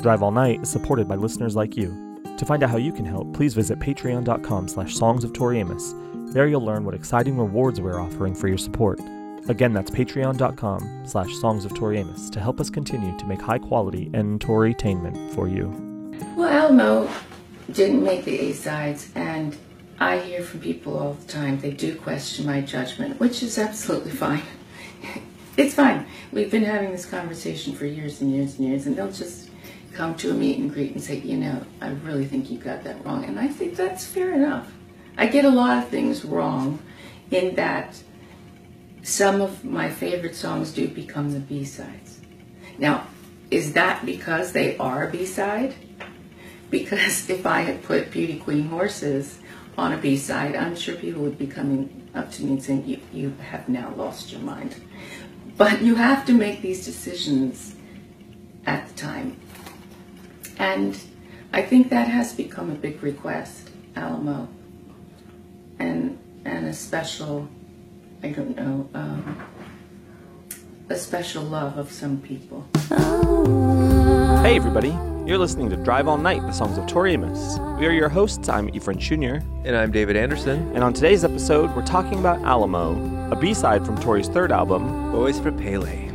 Drive All Night is supported by listeners like you. To find out how you can help, please visit patreon.com slash songs of Tori Amos. There you'll learn what exciting rewards we're offering for your support. Again, that's patreon.com slash songs of Tori Amos to help us continue to make high quality and Tory-tainment for you. Well, Alamo didn't make the A sides, and I hear from people all the time they do question my judgment, which is absolutely fine. It's fine. We've been having this conversation for years and years and years, and they'll just come to a meet and greet and say, you know, I really think you got that wrong. And I think that's fair enough. I get a lot of things wrong in that some of my favorite songs do become the B sides. Now, is that because they are a B side? Because if I had put Beauty Queen Horses on a B side, I'm sure people would be coming up to me and saying, you, you have now lost your mind. But you have to make these decisions at the time. And I think that has become a big request, Alamo. And, and a special, I don't know, um, a special love of some people. Hey everybody, you're listening to Drive All Night, the songs of Tori Amos. We are your hosts, I'm Ephraim Jr., And I'm David Anderson. and on today's episode, we're talking about Alamo, a B-side from Tori's third album, Boys for Pele.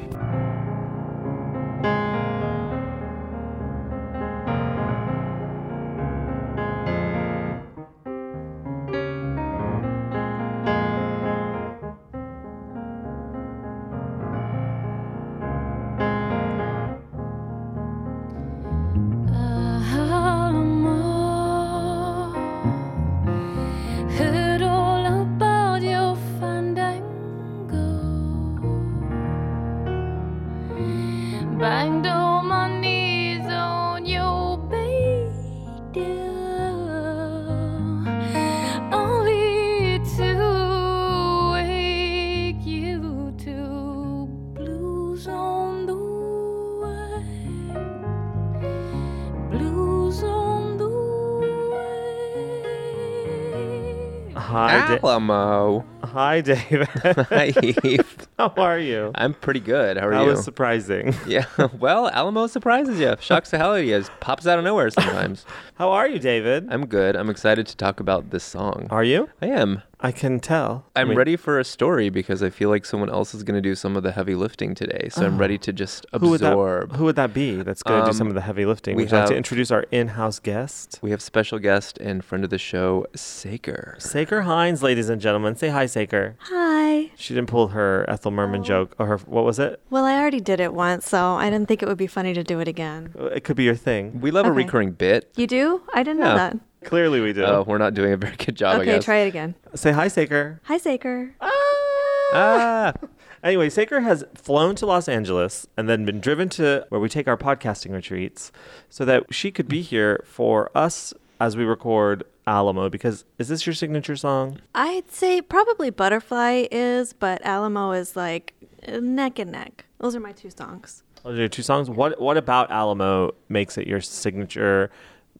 Alamo. Hi David. Hi, Eve. How are you? I'm pretty good. How are that you? was surprising. yeah. Well, Alamo surprises you. Shocks the hell out of you. Pops out of nowhere sometimes. How are you, David? I'm good. I'm excited to talk about this song. Are you? I am. I can tell. I'm I mean, ready for a story because I feel like someone else is going to do some of the heavy lifting today. So I'm Oh. ready to just Who would, that, absorb. who would that be that's going to do some Um, of the heavy lifting? we Would you like to introduce our in-house guest? We have special guest and friend of the show, Saker. Saker Hines, ladies and gentlemen. Say hi, Saker. Hi. She didn't pull her Ethel Merman joke. Or her, what was it? Well, I already did it once, so I didn't think it would be funny to do it again. It could be your thing. We love a recurring bit. You do? I didn't Yeah. know that. Clearly we do. Oh, we're not doing a very good job, I okay, guess. try it again. Say hi, Saker. Hi, Saker. Ah! Anyway, Saker has flown to Los Angeles and then been driven to where we take our podcasting retreats so that she could be here for us as we record Alamo. Because is this your signature song? I'd say probably Butterfly is, but Alamo is like uh, neck and neck. Those are my two songs. Those are your two songs. What What about Alamo makes it your signature,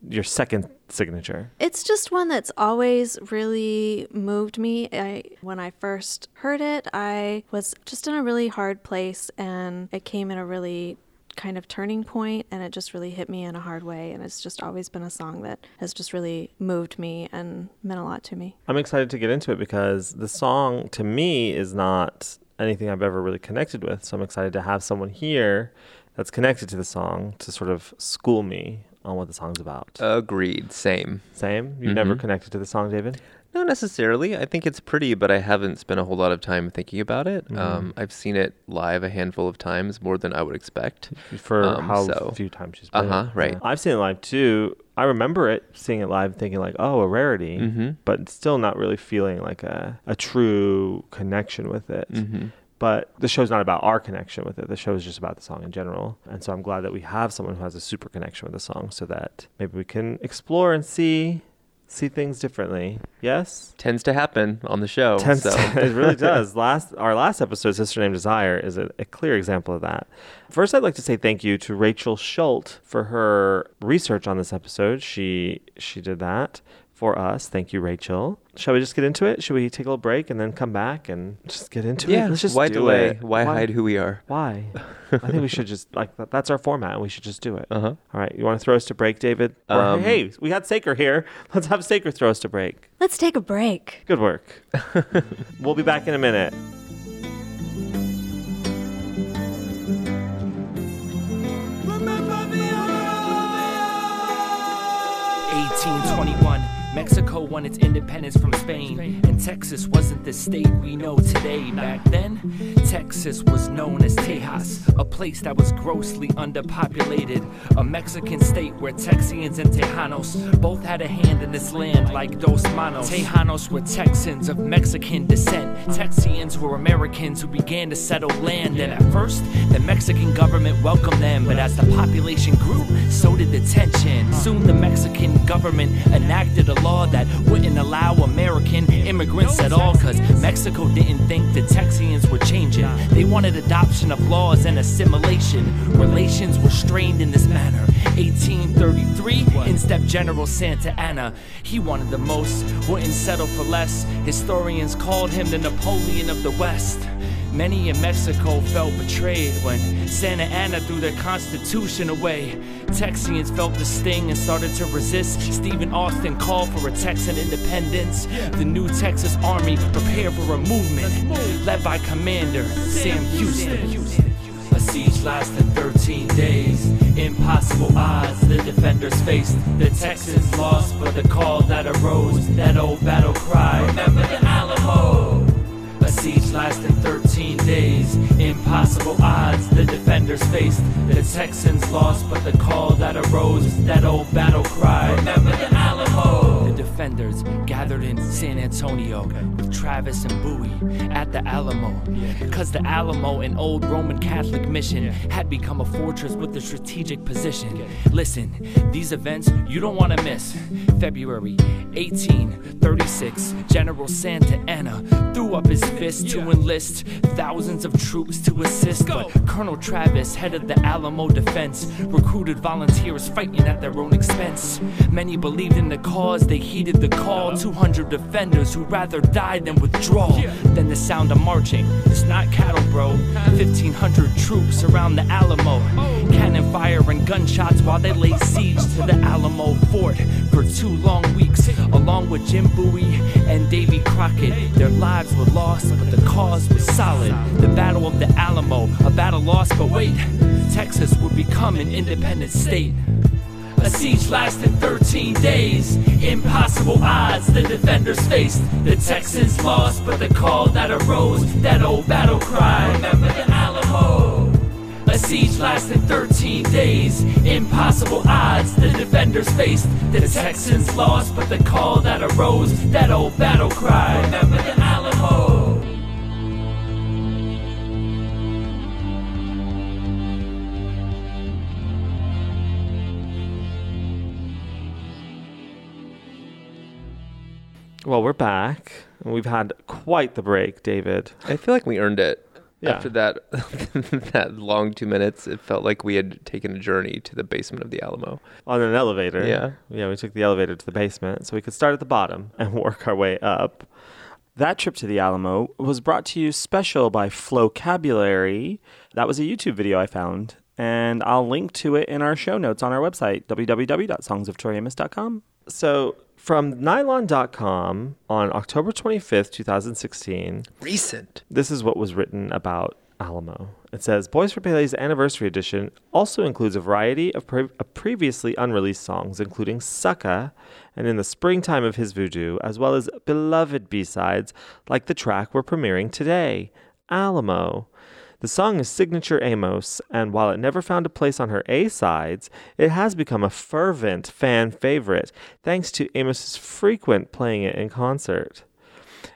your second signature? It's just one that's always really moved me. I when I first heard it, I was just in a really hard place and it came in a really kind of turning point and it just really hit me in a hard way and it's just always been a song that has just really moved me and meant a lot to me. I'm excited to get into it because the song to me is not anything I've ever really connected with. So I'm excited to have someone here that's connected to the song to sort of school me on what the song's about. Agreed. Same. Same? You've never mhm. connected to the song, David? Not necessarily. I think it's pretty, but I haven't spent a whole lot of time thinking about it. Mm-hmm. Um, I've seen it live a handful of times, more than I would expect. For Um, how so- few times she's played it. Uh-huh, right. I've seen it live too. I remember it, seeing it live, thinking like, oh, a rarity, Mm-hmm. but still not really feeling like a, a true connection with it. Mm-hmm. But the show's not about our connection with it. The show is just about the song in general. And so I'm glad that we have someone who has a super connection with the song so that maybe we can explore and see see things differently. Yes? Tends to happen on the show. Tends so. to- it really does. Last our last episode, Sister Named Desire, is a, a clear example of that. First, I'd like to say thank you to Rachel Schult for her research on this episode. She she did that for us. Thank you, Rachel. Shall we just get into it? Should we take a little break and then come back and just get into yeah. it? Let's just why do delay? it. Why, hide who we are? Why? I think we should just like that's our format, and we should just do it. Uh huh. All right, you want to throw us to break, David? Or, Um, hey, we got Saker here. Let's have Saker throw us to break. Let's take a break. Good work. we'll be back in a minute. Mexico won its independence from Spain, and Texas wasn't the state we know today. Back then, Texas was known as Tejas, a place that was grossly underpopulated, a Mexican state where Texians and Tejanos both had a hand in this land like dos manos. Tejanos were Texans of Mexican descent, Texians were Americans who began to settle land, and at first, the Mexican government welcomed them, but as the population grew, so did the tension. Soon, the Mexican government enacted a law that wouldn't allow American immigrants at all, cause Mexico didn't think the Texians were changing. They wanted adoption of laws and assimilation. Relations were strained in this manner. 1833, in stepped General Santa Anna. He wanted the most, wouldn't settle for less. Historians called him the Napoleon of the West. Many in Mexico felt betrayed when Santa Anna threw their constitution away. Texians felt the sting and started to resist. Stephen Austin called for a Texan independence. The new Texas Army prepared for a movement led by Commander Sam Houston. A siege lasted 13 days. Impossible odds the defenders faced. The Texans lost, but the call that arose, that old battle cry. Remember the Alamo. Lasted 13 days. Impossible odds the defenders faced. The Texans lost, but the call that arose, is that old battle cry. Remember the Alamo. Defenders gathered in San Antonio with Travis and Bowie at the Alamo. Because the Alamo, an old Roman Catholic mission, had become a fortress with a strategic position. Listen, these events you don't want to miss. February 1836, General Santa Anna threw up his fist to enlist thousands of troops to assist. But Colonel Travis, head of the Alamo defense, recruited volunteers fighting at their own expense. Many believed in the cause, they heeded the call. 200 defenders who'd rather die than withdraw. Then the sound of marching. It's not cattle, bro. 1,500 troops around the Alamo. Cannon fire and gunshots while they lay siege to the Alamo fort for two long weeks. Along with Jim Bowie and Davy Crockett, their lives were lost, but the cause was solid. The Battle of the Alamo, a battle lost, but wait, Texas would become an independent state. A siege lasted 13 days. Impossible odds the defenders faced. The Texans lost, but the call that arose, that old battle cry. Remember the Alamo. A siege lasted 13 days. Impossible odds the defenders faced. The Texans lost, but the call that arose, that old battle cry. Remember the Well, we're back, we've had quite the break, David. I feel like we earned it. Yeah. After that, that long two minutes, it felt like we had taken a journey to the basement of the Alamo. On an elevator. Yeah. Yeah, we took the elevator to the basement so we could start at the bottom and work our way up. That trip to the Alamo was brought to you special by Flocabulary. That was a YouTube video I found, and I'll link to it in our show notes on our website, www.songsoftoriamos.com. So, from nylon.com on October 25th, 2016, Recent. this is what was written about Alamo. It says Boys for Pele's anniversary edition also includes a variety of, pre- of previously unreleased songs, including Sucka and In the Springtime of His Voodoo, as well as beloved B sides like the track we're premiering today, Alamo. The song is signature Amos, and while it never found a place on her A sides, it has become a fervent fan favorite thanks to Amos's frequent playing it in concert.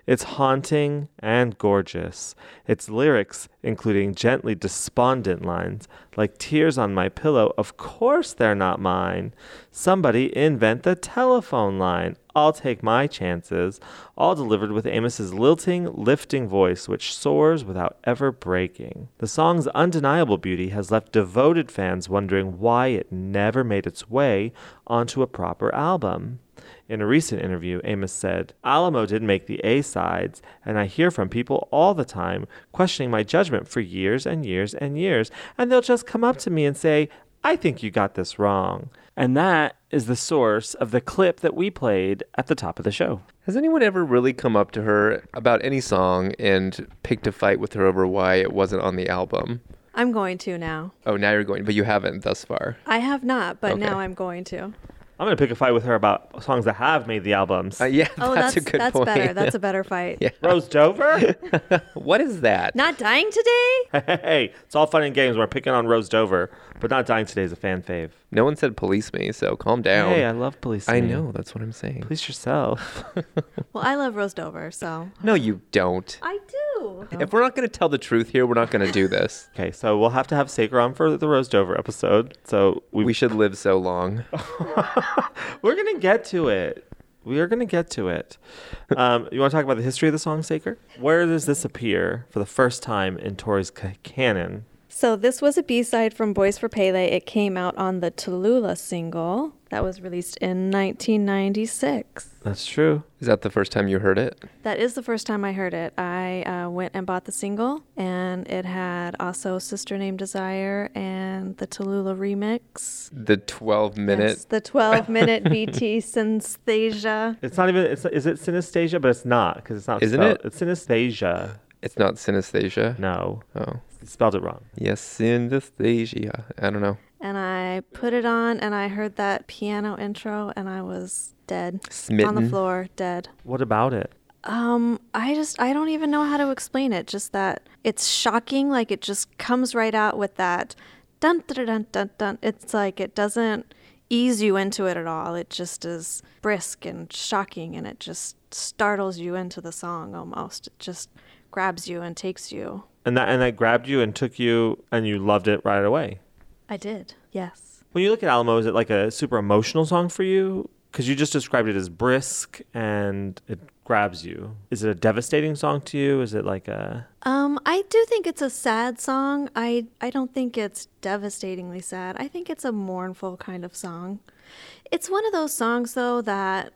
It's haunting and gorgeous. Its lyrics, including gently despondent lines like tears on my pillow, of course they're not mine. Somebody invent the telephone line. I'll take my chances. All delivered with Amos's lilting, lifting voice, which soars without ever breaking. The song's undeniable beauty has left devoted fans wondering why it never made its way onto a proper album. In a recent interview, Amos said, Alamo didn't make the A sides, and I hear from people all the time questioning my judgment for years and years and years, and they'll just come up to me and say, I think you got this wrong. And that is the source of the clip that we played at the top of the show. Has anyone ever really come up to her about any song and picked a fight with her over why it wasn't on the album? I'm going to now. Oh, now you're going, but you haven't thus far. I have not, but Okay. now I'm going to. I'm going to pick a fight with her about songs that have made the albums. Uh, yeah, Oh, that's, that's a good that's point. better. That's a better fight. Yeah. Rose Dover? what is that? Not dying today? hey, it's all fun and games. We're picking on Rose Dover, but not dying today is a fan fave. No one said police me, so calm down. Hey, I love police. I Me. know, that's what I'm saying. Police yourself. Well, I love Rose Dover, so No, you don't. I do. If we're not going to tell the truth here, we're not going to do this. okay, so we'll have to have Saker on for the Rose Dover episode. So we, We should live so long. we're gonna get to it. We are gonna get to it. Um, you want to talk about the history of the song Saker? Where does this appear for the first time in Tori's ca- canon? So this was a B-side from Boys for Pele. It came out on the Tallulah single that was released in 1996. That's true. Is that the first time you heard it? That is the first time I heard it. I uh, went and bought the single, and it had also Sister Named Desire and the Tallulah remix. The 12 minute. Yes, the 12 minute BT Synesthesia. It's not even. It's, is it synesthesia? But it's not because it's not. Isn't spelled- it? It's synesthesia. It's not synesthesia. No, Oh. you spelled it wrong. Yes, synesthesia. I don't know. And I put it on, and I heard that piano intro, and I was dead. On the floor, dead. What about it? Um, I just I don't even know how to explain it. Just that it's shocking. Like it just comes right out with that dun dun dun dun dun. It's like it doesn't ease you into it at all. It just is brisk and shocking, and it just startles you into the song almost. It just grabs you and takes you. And that and that grabbed you and took you and you loved it right away. I did. Yes. When you look at Alamo, is it like a super emotional song for you? Because you just described it as brisk and it grabs you. Is it a devastating song to you? Is it like a Um, I do think it's a sad song. I I don't think it's devastatingly sad. I think it's a mournful kind of song. It's one of those songs though that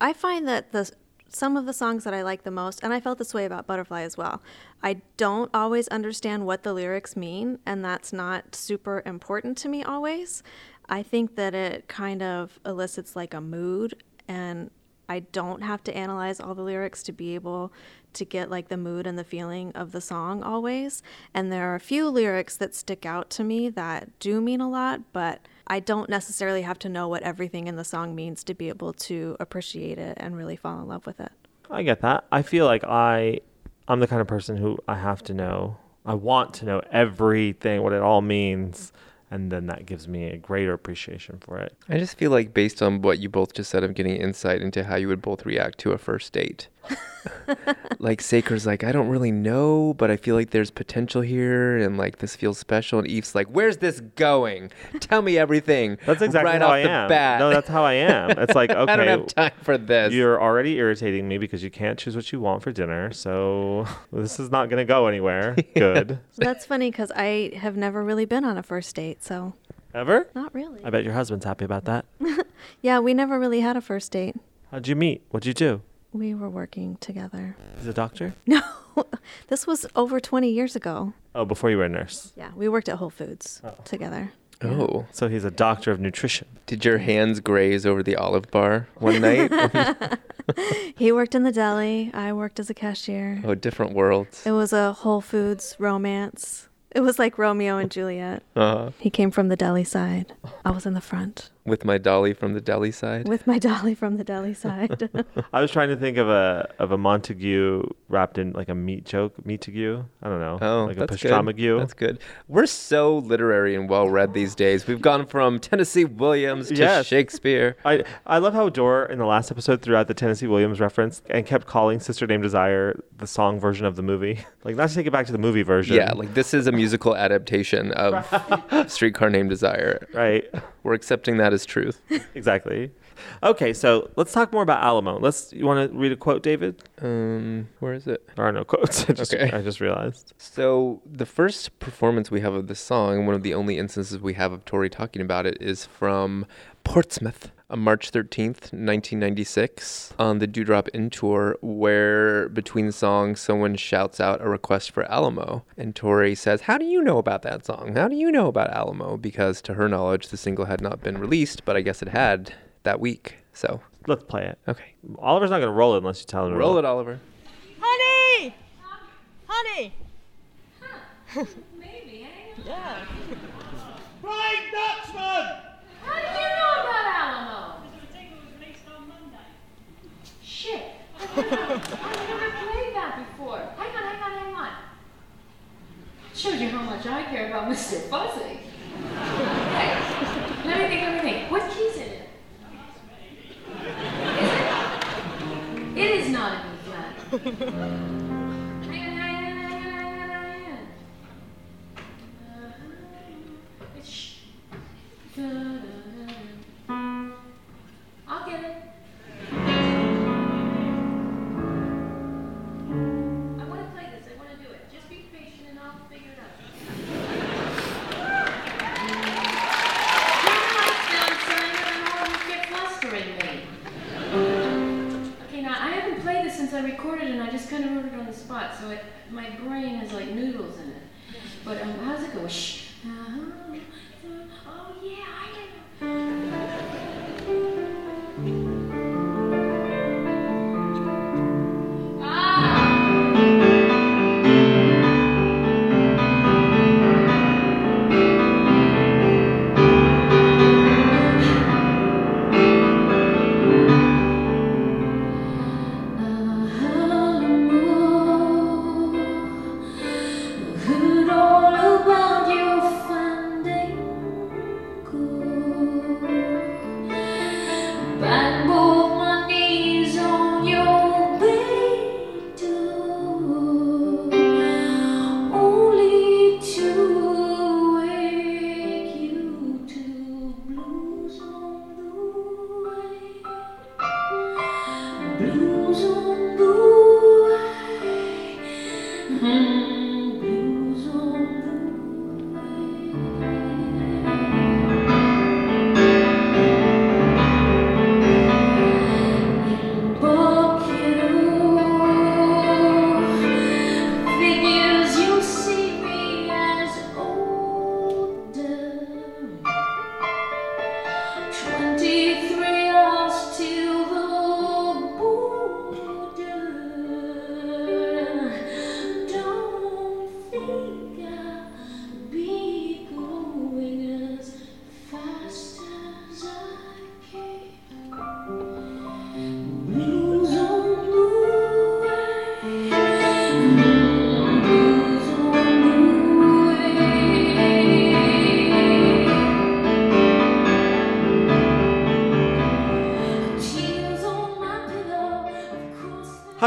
I find that the some of the songs that I like the most, and I felt this way about Butterfly as well. I don't always understand what the lyrics mean, and that's not super important to me always. I think that it kind of elicits like a mood, and I don't have to analyze all the lyrics to be able to get like the mood and the feeling of the song always. And there are a few lyrics that stick out to me that do mean a lot, but I don't necessarily have to know what everything in the song means to be able to appreciate it and really fall in love with it. I get that. I feel like I I'm the kind of person who I have to know. I want to know everything what it all means and then that gives me a greater appreciation for it. I just feel like based on what you both just said, I'm getting insight into how you would both react to a first date. like Saker's like, I don't really know, but I feel like there's potential here and like this feels special. And Eve's like, Where's this going? Tell me everything. That's exactly right how off I the am. bat. No, that's how I am. It's like, okay, I don't have time for this. You're already irritating me because you can't choose what you want for dinner. So this is not going to go anywhere. Good. That's funny because I have never really been on a first date, so Ever? not really. I bet your husband's happy about that. Yeah, we never really had a first date. How'd you meet? What'd you do? We were working together. He's a doctor? No, this was over 20 years ago. Oh, before you were a nurse. Yeah, we worked at Whole Foods together. oh. So he's a doctor of nutrition. Did your hands graze over the olive bar one night? He worked in the deli. I worked as a cashier. oh, different worlds. It was a Whole Foods romance. It was like Romeo and Juliet. Uh, He came from the deli side. I was in the front with my dolly from the deli side. with my dolly from the deli side. I was trying to think of a of a Montague wrapped in like a meat joke. Meatague? I don't know. Oh, like a that's good. pastramague. That's good. We're so literary and well read these days. We've gone from Tennessee Williams to Yes. Shakespeare. I I love how Dora in the last episode threw out the Tennessee Williams reference and kept calling Sister Named Desire the song version of the movie. Like not to take it back to the movie version. Yeah, like this is a musical adaptation of Streetcar Named Desire. right. We're accepting that as truth. exactly. Okay, so let's talk more about Alamo. Let's. You want to read a quote, David? Um, where is it? There are no quotes. I just, Okay. I just realized. So the first performance we have of this song, and one of the only instances we have of Tori talking about it, is from Portsmouth. On March 13th, 1996, on the Dew Drop Inn tour, where between songs, someone shouts out a request for Alamo. And Tori says, How do you know about that song? How do you know about Alamo? Because to her knowledge, the single had not been released, but I guess it had that week. So, Let's play it. okay. Oliver's not going to roll it unless you tell him to Roll it, Oliver. Honey! Honey! Maybe, eh? Yeah. How did you know about Alamo? Shit. I've I've never played that before. Hang on, hang on, hang on. Shows you how much I care about Mr. Fuzzy. Hey, let me think, let me think. What key's in it? Is it? It is not a B flat.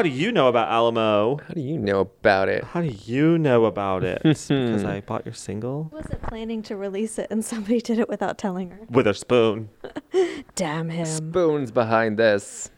Do you know about Alamo? How do you know about it? How do you know about it? because I bought your single wasn't planning to release it and somebody did it without telling her. with a spoon. Damn him. Spoons behind this.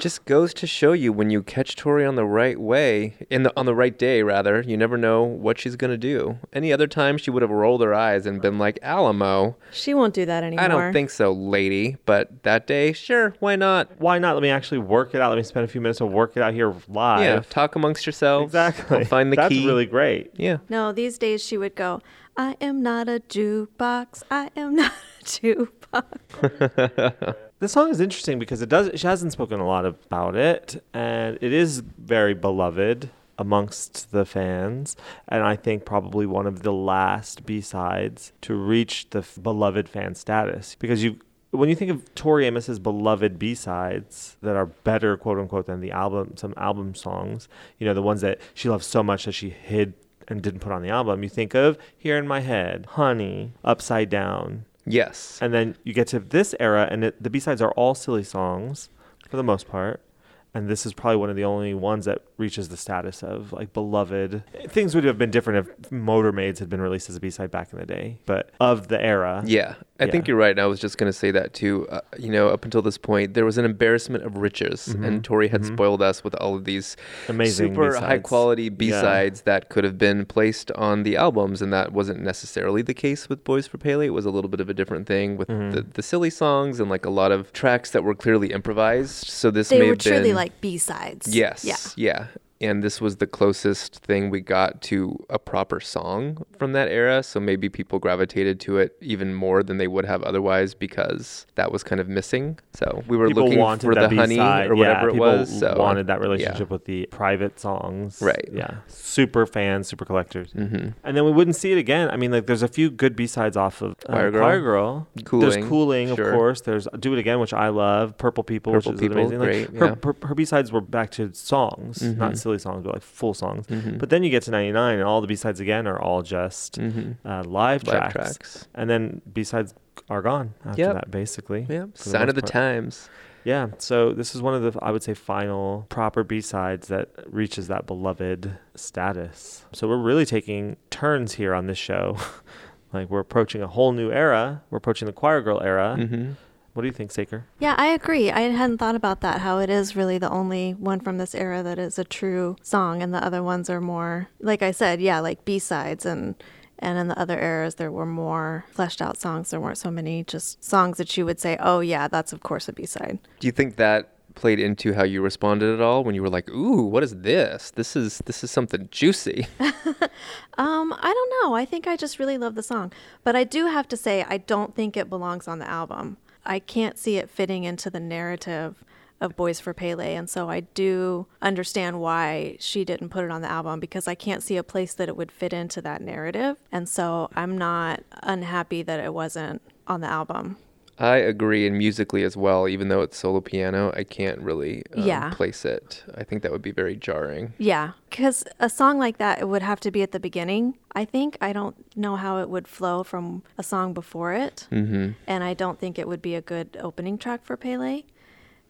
Just goes to show you when you catch Tori on the right way, in the on the right day rather, you never know what she's gonna do. Any other time she would have rolled her eyes and been like, Alamo. She won't do that anymore. I don't think so, lady. But that day, sure, why not? Why not? Let me actually work it out. Let me spend a few minutes to work it out here live. Yeah, talk amongst yourselves. exactly. I'll find the That's key. really great. Yeah. No, these days she would go, I am not a jukebox. I am not a jukebox. This song is interesting because it does. She hasn't spoken a lot about it, and it is very beloved amongst the fans, and I think probably one of the last B sides to reach the f- beloved fan status. Because you, when you think of Tori Amos's beloved B sides that are better, quote unquote, than the album, some album songs, you know, the ones that she loves so much that she hid and didn't put on the album. You think of "Here in My Head," "Honey," "Upside Down." Yes. And then you get to this era, and it, the B sides are all silly songs for the most part. And this is probably one of the only ones that reaches the status of like beloved. Things would have been different if Motor Maids had been released as a B side back in the day, but of the era, Yeah. I think you're right. And I was just going to say that too. Uh, you know, up until this point, there was an embarrassment of riches, and Tori had spoiled us with all of these Mm-hmm. Amazing super B-sides. high quality B sides that could have been placed on the albums, and that wasn't necessarily the case with Boys for Pele. It was a little bit of a different thing with Mm-hmm. the, the silly songs and like a lot of tracks that were clearly improvised. So this They may were have truly been, like B sides. Yes. Yeah. Yeah. And this was the closest thing we got to a proper song from that era. So maybe people gravitated to it even more than they would have otherwise because that was kind of missing. So we were people looking for the honey B-side. or whatever yeah, it people was. So wanted that relationship with the private songs. Right. Yeah. Super fans, super collectors. hmm And then we wouldn't see it again. I mean, like, there's a few good B sides off of uh, Choir Girl. Choir Girl. There's Cooling, Cooling, sure. of course. There's Do It Again, which I love. Purple People, Purple which is People, amazing. Like, great, her, yeah. her, her B sides were back to songs, not Mhm. Silly songs, but like full songs. Mhm. But then you get to 99, and all the B sides again are all just hmm uh, live, Live tracks. tracks. And then B sides are gone after Yep. that, basically. Yeah. Sign of the part. times. Yeah, so this is one of the I would say final proper B sides that reaches that beloved status. So we're really taking turns here on this show. like we're approaching a whole new era. We're approaching the Choir Girl era. hmm What do you think, Saker? Yeah, I agree. I hadn't thought about that, how it is really the only one from this era that is a true song, and the other ones are more, like I said, yeah, like B sides. And, and in the other eras, there were more fleshed out songs. There weren't so many just songs that you would say, oh, yeah, that's of course a B side. Do you think that played into how you responded at all when you were like, "Ooh, what is this? This is this is something juicy." Um, I don't know. I think I just really love the song. But I do have to say, I don't think it belongs on the album. I can't see it fitting into the narrative of Boys for Pele. And so I do understand why she didn't put it on the album because I can't see a place that it would fit into that narrative. And so I'm not unhappy that it wasn't on the album. I agree, and musically as well. Even though it's solo piano, I can't really um, Yeah. place it. I think that would be very jarring. Yeah, because a song like that, it would have to be at the beginning. I think I don't know how it would flow from a song before it, hmm and I don't think it would be a good opening track for Pele.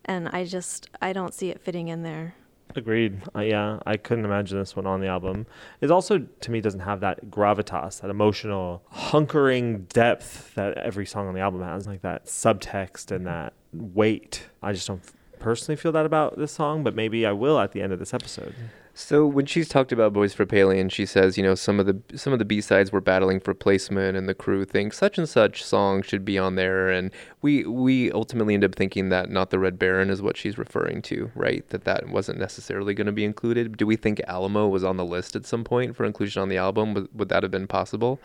And I just I don't see it fitting in there. Agreed. Uh, yeah, I couldn't imagine this one on the album. It also, to me, doesn't have that gravitas, that emotional hunkering depth that every song on the album has, like that subtext and that weight. I just don't personally feel that about this song, but maybe I will at the end of this episode. So when she's talked about Boys for Pele, and she says, you know, some of the some of the B sides were battling for placement, and the crew thinks such and such song should be on there, and we we ultimately end up thinking that not the Red Baron is what she's referring to, right? That that wasn't necessarily going to be included. Do we think Alamo was on the list at some point for inclusion on the album? Would, would that have been possible?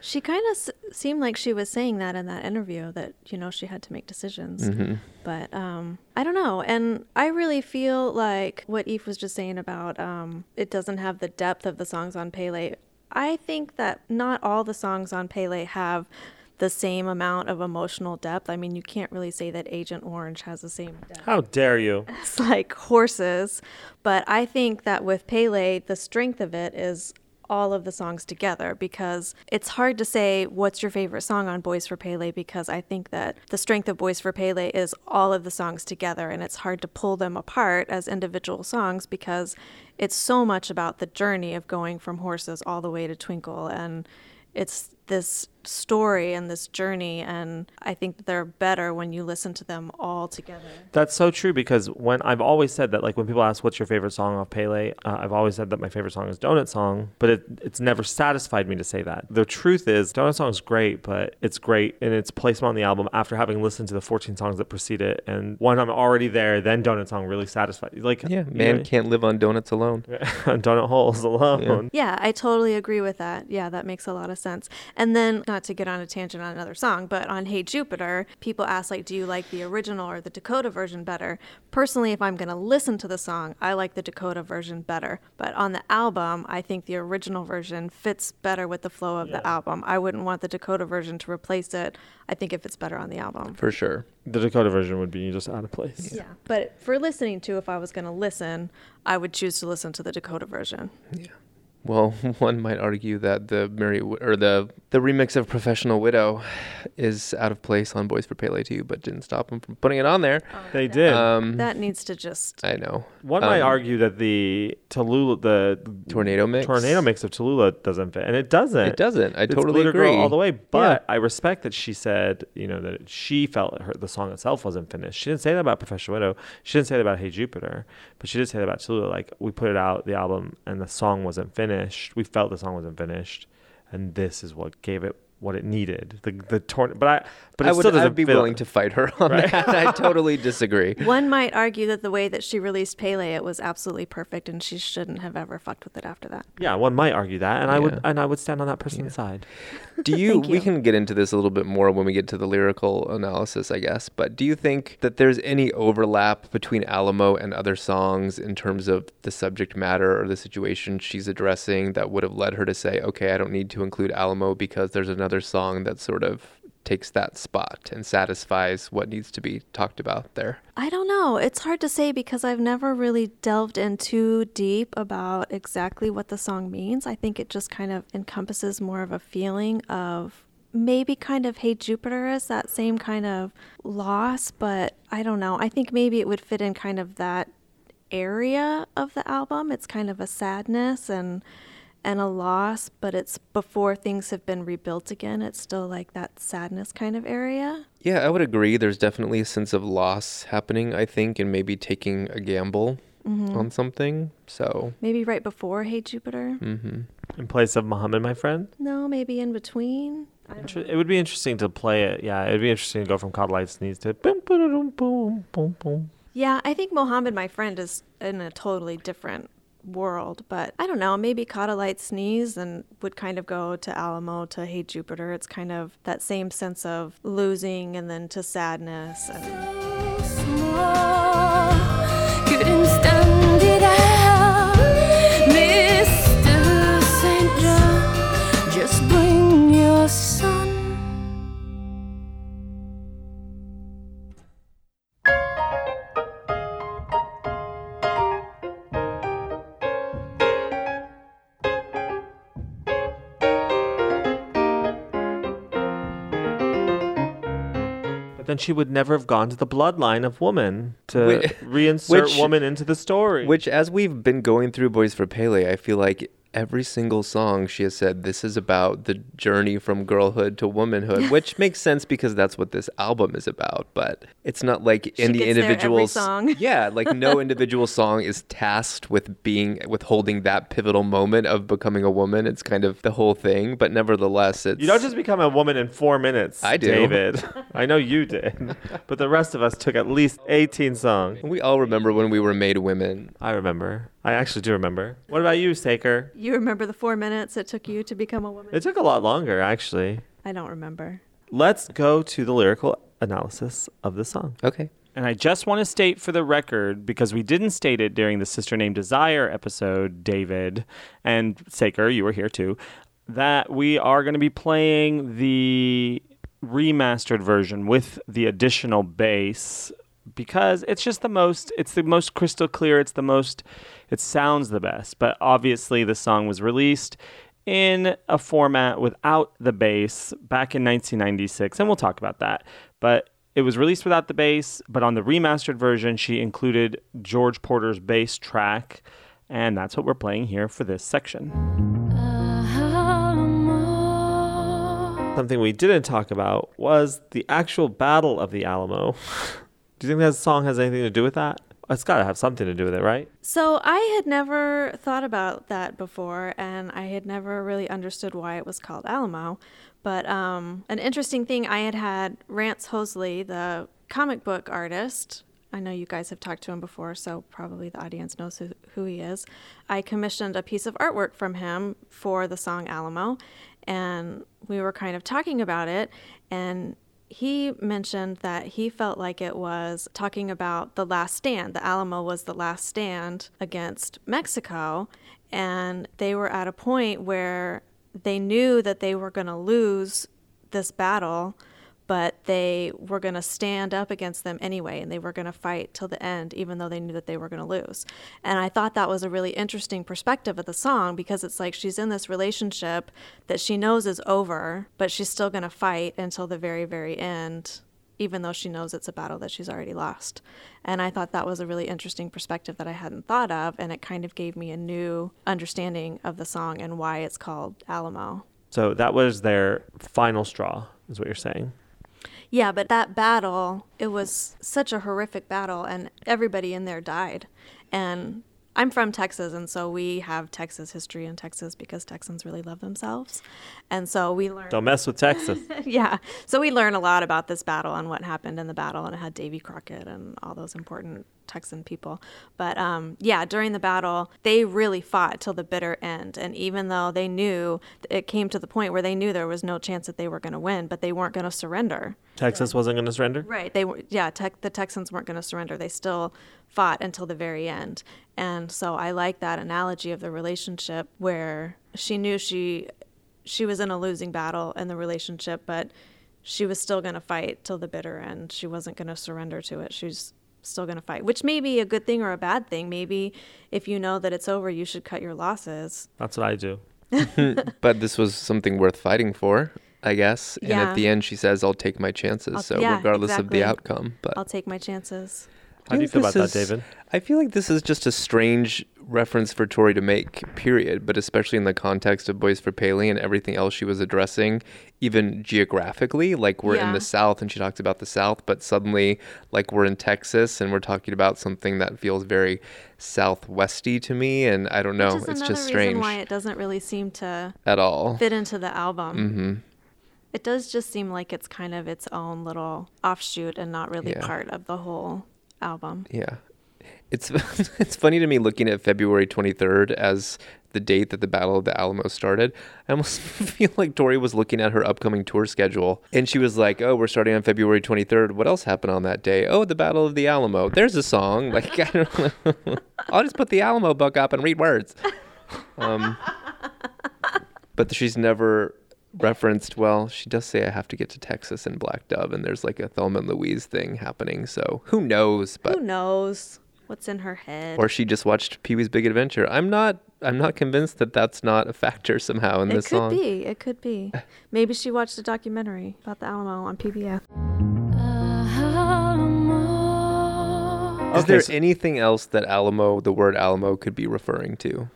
She kind of s- seemed like she was saying that in that interview that you know she had to make decisions. hmm But um, I don't know. And I really feel like what Eve was just saying about um, it doesn't have the depth of the songs on Pele. I think that not all the songs on Pele have the same amount of emotional depth. I mean, you can't really say that Agent Orange has the same depth How dare you? It's like horses. But I think that with Pele, the strength of it is all of the songs together because it's hard to say what's your favorite song on Boys for Pele because I think that the strength of Boys for Pele is all of the songs together and it's hard to pull them apart as individual songs because it's so much about the journey of going from horses all the way to Twinkle and it's this story and this journey and I think they're better when you listen to them all together. That's so true because when I've always said that, like when people ask what's your favorite song off Pele, uh, I've always said that my favorite song is Donut Song, but it, it's never satisfied me to say that. The truth is, Donut Song is great, but it's great in its placement on the album after having listened to the 14 songs that precede it. And when I'm already there, then Donut Song really satisfies. Like, Yeah, you man know, can't live on donuts alone. Donut Holes alone. Yeah, I totally agree with that. Yeah, that makes a lot of sense. And then, not to get on a tangent on another song, but on Hey Jupiter, people ask, like, do you like the original or the Dakota version better? Personally, if I'm going to listen to the song, I like the Dakota version better. But on the album, I think the original version fits better with the flow of the album. I wouldn't want the Dakota version to replace it. I think it fits better on the album. For sure. The Dakota version would be just out of place. Yeah. But for listening to, if I was going to listen, I would choose to listen to the Dakota version. Well, one might argue that the Merry or the the remix of Professional Widow is out of place on Boys for Pele too, but didn't stop them from putting it on there. They did. Um, That needs to just. I know. One might um, argue that the Tallulah, the Tornado mix. tornado mix of Tallulah doesn't fit, and it doesn't. It doesn't. I It's totally Glitter Girl agree. all the way. But I respect that she said, you know, that she felt her the song itself wasn't finished. She didn't say that about Professional Widow. She didn't say that about Hey Jupiter, but she did say that about Tallulah. Like we put it out the album, and the song wasn't finished. We felt the song wasn't finished, and this is what gave it what it needed. The the torn, but I but it I would still doesn't I'd be feel- willing to fight her on Right. that. I totally disagree. One might argue that the way that she released Pele, it was absolutely perfect, and she shouldn't have ever fucked with it after that. Yeah, one might argue that, and I would and I would stand on that person's side. Do you, Thank we can get into this a little bit more when we get to the lyrical analysis, I guess, but do you think that there's any overlap between Alamo and other songs in terms of the subject matter or the situation she's addressing that would have led her to say, okay, I don't need to include Alamo because there's another song that sort of takes that spot and satisfies what needs to be talked about there? I don't know. It's hard to say because I've never really delved in too deep about exactly what the song means. I think it just kind of encompasses more of a feeling of maybe kind of Hey Jupiter is that same kind of loss, but I don't know. I think maybe it would fit in kind of that area of the album. It's kind of a sadness and and a loss, but it's before things have been rebuilt again. It's still like that sadness kind of area. Yeah, I would agree. There's definitely a sense of loss happening, I think, and maybe taking a gamble on something. So, Maybe right before Hey Jupiter. Mm-hmm. In place of Muhammad, my friend. No, maybe in between. Inter- It would be interesting to play it. Yeah, it'd be interesting to go from Caught a Lite Sneeze to boom, boom, boom, boom, boom. Yeah, I think Muhammad, my friend, is in a totally different world. But I don't know, maybe Caught a Light Sneeze and would kind of go to Alamo to Hey Jupiter. It's kind of that same sense of losing and then to sadness. And Couldn't stand then she would never have gone to the bloodline of woman to Whi- reinsert which- woman into the story. Which, as we've been going through Boys for Pele, I feel like every single song she has said this is about the journey from girlhood to womanhood, which makes sense because that's what this album is about. But it's not like any gets there every individual song. Yeah, like no individual song is tasked with being with holding that pivotal moment of becoming a woman. It's kind of the whole thing, but nevertheless, it's you don't just become a woman in four minutes. I do. David. I know you did, but the rest of us took at least eighteen songs. We all remember when we were made women. I remember. I actually do remember. What about you, Saker? you remember the four minutes it took you to become a woman? It took a lot longer, actually. I don't remember. Let's go to the lyrical analysis of the song. Okay. And I just want to state for the record, because we didn't state it during the Sister Named Desire episode, David and Saker, you were here too, that we are going to be playing the remastered version with the additional bass because it's just the most it's the most crystal clear it's the most it sounds the best. But obviously the song was released in a format without the bass back in 1996 and we'll talk about that. But it was released without the bass but on the remastered version she included george porter's bass track and that's what we're playing here for this section. Something we didn't talk about was the actual Battle of the Alamo. do you think that song has anything to do with that? It's got to have something to do with it, right? So I had never thought about that before, and I had never really understood why it was called Alamo. But um, an interesting thing, I had had Rantz Hoseley, the comic book artist. I know you guys have talked to him before, so probably the audience knows who, who he is. I commissioned a piece of artwork from him for the song Alamo, and we were kind of talking about it, and he mentioned that he felt like it was talking about the last stand. The Alamo was the last stand against Mexico, and they were at a point where they knew that they were going to lose this battle, but they were going to stand up against them anyway, and they were going to fight till the end, even though they knew that they were going to lose. And I thought that was a really interesting perspective of the song because it's like she's in this relationship that she knows is over, but she's still going to fight until the very, very end even though she knows it's a battle that she's already lost. And I thought that was a really interesting perspective that I hadn't thought of, and it kind of gave me a new understanding of the song and why it's called Alamo. So that was their final straw, is what you're saying. Yeah, but that battle, it was such a horrific battle, and everybody in there died. And I'm from Texas, and so we have Texas history in Texas because Texans really love themselves. And so we learn. Don't mess with Texas. yeah. So we learn a lot about this battle and what happened in the battle, and it had Davy Crockett and all those important Texan people. But um, yeah, during the battle, they really fought till the bitter end. And even though they knew it came to the point where they knew there was no chance that they were going to win, but they weren't going to surrender. Texas wasn't going to surrender? Right. They were, yeah, tech, the Texans weren't going to surrender. They still fought until the very end. And so I like that analogy of the relationship where she knew she she was in a losing battle in the relationship, but she was still going to fight till the bitter end. She wasn't going to surrender to it. She's still going to fight, which may be a good thing or a bad thing. Maybe if you know that it's over, you should cut your losses. That's what I do. but this was something worth fighting for, I guess. And Yeah. at the end, she says, "I'll take my chances." I'll- so yeah, regardless exactly. of the outcome, but I'll take my chances. How do you feel about this that, is- David? I feel like this is just a strange reference for Tori to make, period. But especially in the context of Boys for Pele and everything else she was addressing, even geographically, like we're in the South and she talks about the South, but suddenly, like we're in Texas and we're talking about something that feels very Southwesty to me. And I don't know, Which is it's another just reason strange why it doesn't really seem to at all. fit into the album. hmm It does just seem like it's kind of its own little offshoot and not really Yeah. part of the whole album. Yeah. It's it's funny to me looking at February 23rd as the date that the Battle of the Alamo started. I almost feel like Tori was looking at her upcoming tour schedule and she was like, "Oh, we're starting on February 23rd. What else happened on that day? Oh, the Battle of the Alamo. There's a song. Like, I don't know. I'll just put the Alamo book up and read words." Um, but she's never referenced well she does say i have to get to texas and black dove and there's like a thelma and louise thing happening so who knows but Who knows what's in her head? or she just watched Pee-wee's Big Adventure. I'm not I'm not convinced that that's not a factor somehow in it this song. It could song. be. It could be. Maybe she watched a documentary about the Alamo on PBS. Is Okay, there so- anything else that Alamo, the word Alamo, could be referring to?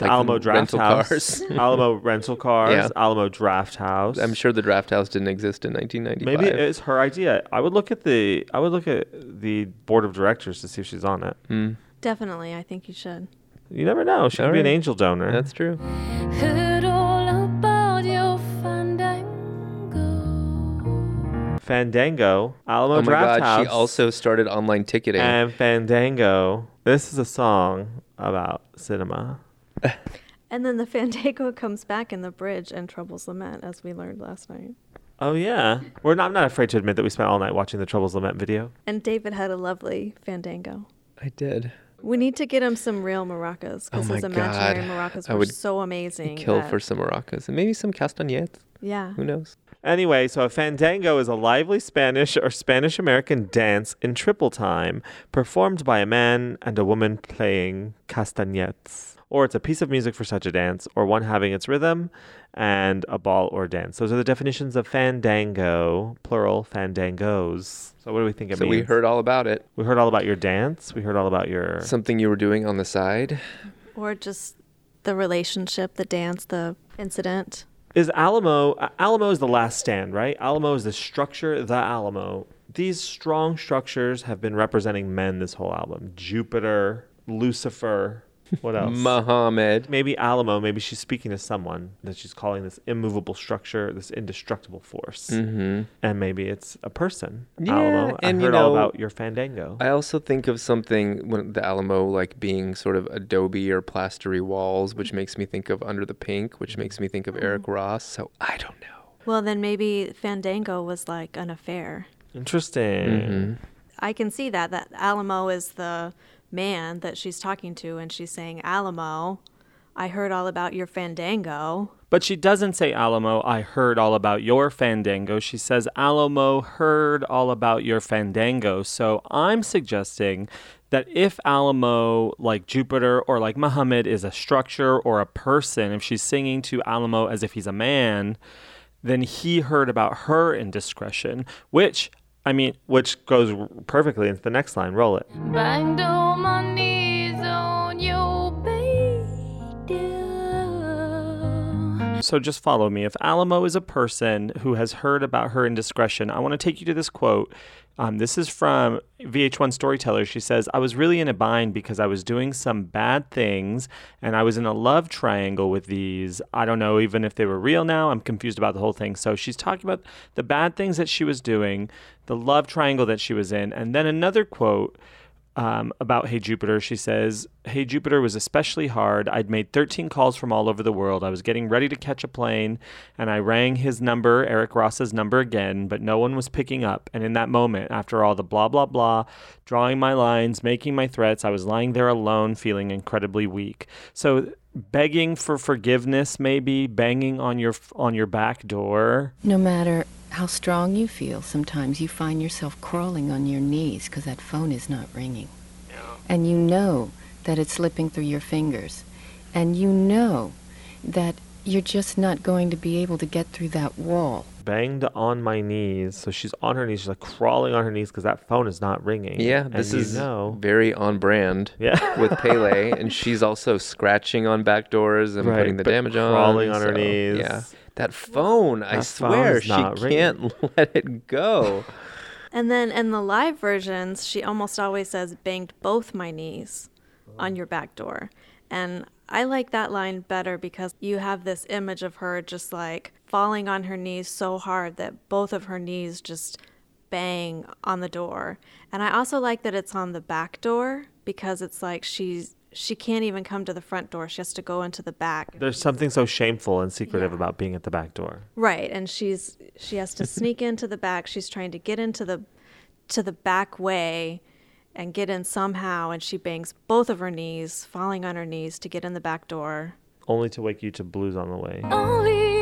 The Alamo Draft rental House, cars. Alamo Rental Cars, Yeah. Alamo Draft House. I'm sure the draft house didn't exist in 1995. Maybe it's her idea. I would look at the I would look at the board of directors to see if she's on it. Hmm, Definitely, I think you should. You never know. She could All be an angel donor. that's true. Heard all about your fandango. Fandango, Alamo oh my Draft God, House, she also started online ticketing. and Fandango. This is a song about cinema. And then the Fandango comes back in the bridge and Troubles Lament, as we learned last night. Oh yeah, we're not. I'm not afraid to admit that we spent all night watching the Troubles Lament video. And David had a lovely Fandango. I did. We need to get him some real maracas Oh because my his imaginary God. maracas I were would so amazing. Kill that- for some maracas and maybe some castagnettes. Yeah. Who knows? Anyway, so a fandango is a lively Spanish or Spanish American dance in triple time performed by a man and a woman playing castagnettes. Or it's a piece of music for such a dance, or one having its rhythm and a ball or dance. Those are the definitions of fandango, plural fandangos. So what do we think it So means? we heard all about it. we heard all about your dance. We heard all about your Something you were doing on the side. Or just the relationship, the dance, the incident. is Alamo. uh, Alamo is the last stand, right? Alamo is the structure. The Alamo. These strong structures have been representing men this whole album. Jupiter, Lucifer. What else? Muhammad. maybe Alamo. Maybe she's speaking to someone that she's calling this immovable structure, this indestructible force, Mm-hmm. and maybe it's a person. Yeah, Alamo. I and you heard all know, about your fandango. I also think of something when the Alamo like being sort of adobe or plastery walls, which makes me think of Under the Pink, which makes me think of Eric Rosse. So I don't know. Well, then maybe Fandango was like an affair. Interesting. Mm-hmm. I can see that. That Alamo is the man that she's talking to, and she's saying, Alamo, I heard all about your Fandango. But she doesn't say, Alamo, I heard all about your fandango. She says, Alamo heard all about your fandango. So I'm suggesting that if Alamo, like Jupiter or like Muhammad, is a structure or a person, if she's singing to Alamo as if he's a man, then he heard about her indiscretion, which, I mean, which goes perfectly into the next line. Roll it. Banged on my knees on your bed. So just follow me. If Alamo is a person who has heard about her indiscretion, I want to take you to this quote. Um, this is from VH1 Storyteller. She says, I was really in a bind because I was doing some bad things and I was in a love triangle with these. I don't know even if they were real now. I'm confused about the whole thing. So she's talking about the bad things that she was doing, the love triangle that she was in. And then another quote um, about Hey Jupiter. She says, Hey Jupiter was especially hard. I'd made 13 calls from all over the world. I was getting ready to catch a plane, and I rang his number, Eric Rosse's number again, but no one was picking up. And in that moment, after all the blah, blah, blah, drawing my lines, making my threats, I was lying there alone, feeling incredibly weak. So, begging for forgiveness, maybe banging on your on your back door. No matter how strong you feel, sometimes you find yourself crawling on your knees because that phone is not ringing. And you know that it's slipping through your fingers. And you know that you're just not going to be able to get through that wall. Banged on my knees. So she's on her knees. She's like crawling on her knees because that phone is not ringing. Yeah, And this is know. very on brand Yeah. with Pele, and she's also scratching on back doors and Right, putting the but damage on. crawling on her so, knees. Yeah, that phone. I swear phone's she not ringing. can't let it go. And then in the live versions, she almost always says, banged both my knees on your back door. And I like that line better because you have this image of her just like falling on her knees so hard that both of her knees just bang on the door. And I also like that it's on the back door because it's like she's she can't even come to the front door. She has to go into the back. There's something so shameful and secretive about being at the back door. Right, and she's she has to sneak into the back. She's trying to get into the to the back way and get in somehow and she bangs both of her knees, falling on her knees to get in the back door. Only to wake you to blues on the way. Only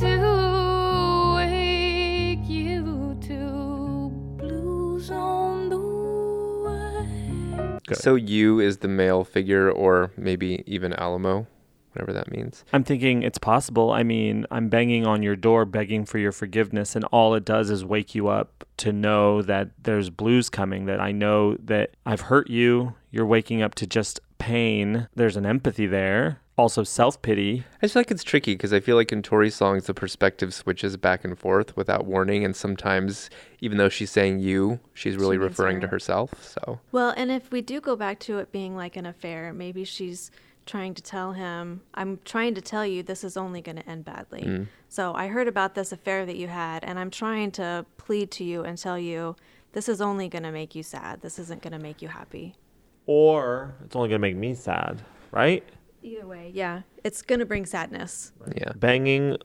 to wake you to blues on the way. Good. So you is the male figure, or maybe even Alamo, whatever that means. I'm thinking it's possible. I mean, I'm banging on your door begging for your forgiveness, and all it does is wake you up to know that there's blues coming, that I know that I've hurt you. You're waking up to just pain. There's an empathy there. Also, self pity. I just feel like it's tricky because I feel like in Tori songs the perspective switches back and forth without warning, and sometimes even though she's saying you, she's really She means referring to herself. So Well, and if we do go back to it being like an affair, maybe she's trying to tell him, I'm trying to tell you this is only going to end badly. Mm. So I heard about this affair that you had, and I'm trying to plead to you and tell you this is only going to make you sad. This isn't going to make you happy. Or it's only going to make me sad, right? Either way, yeah, it's going to bring sadness. yeah, Banging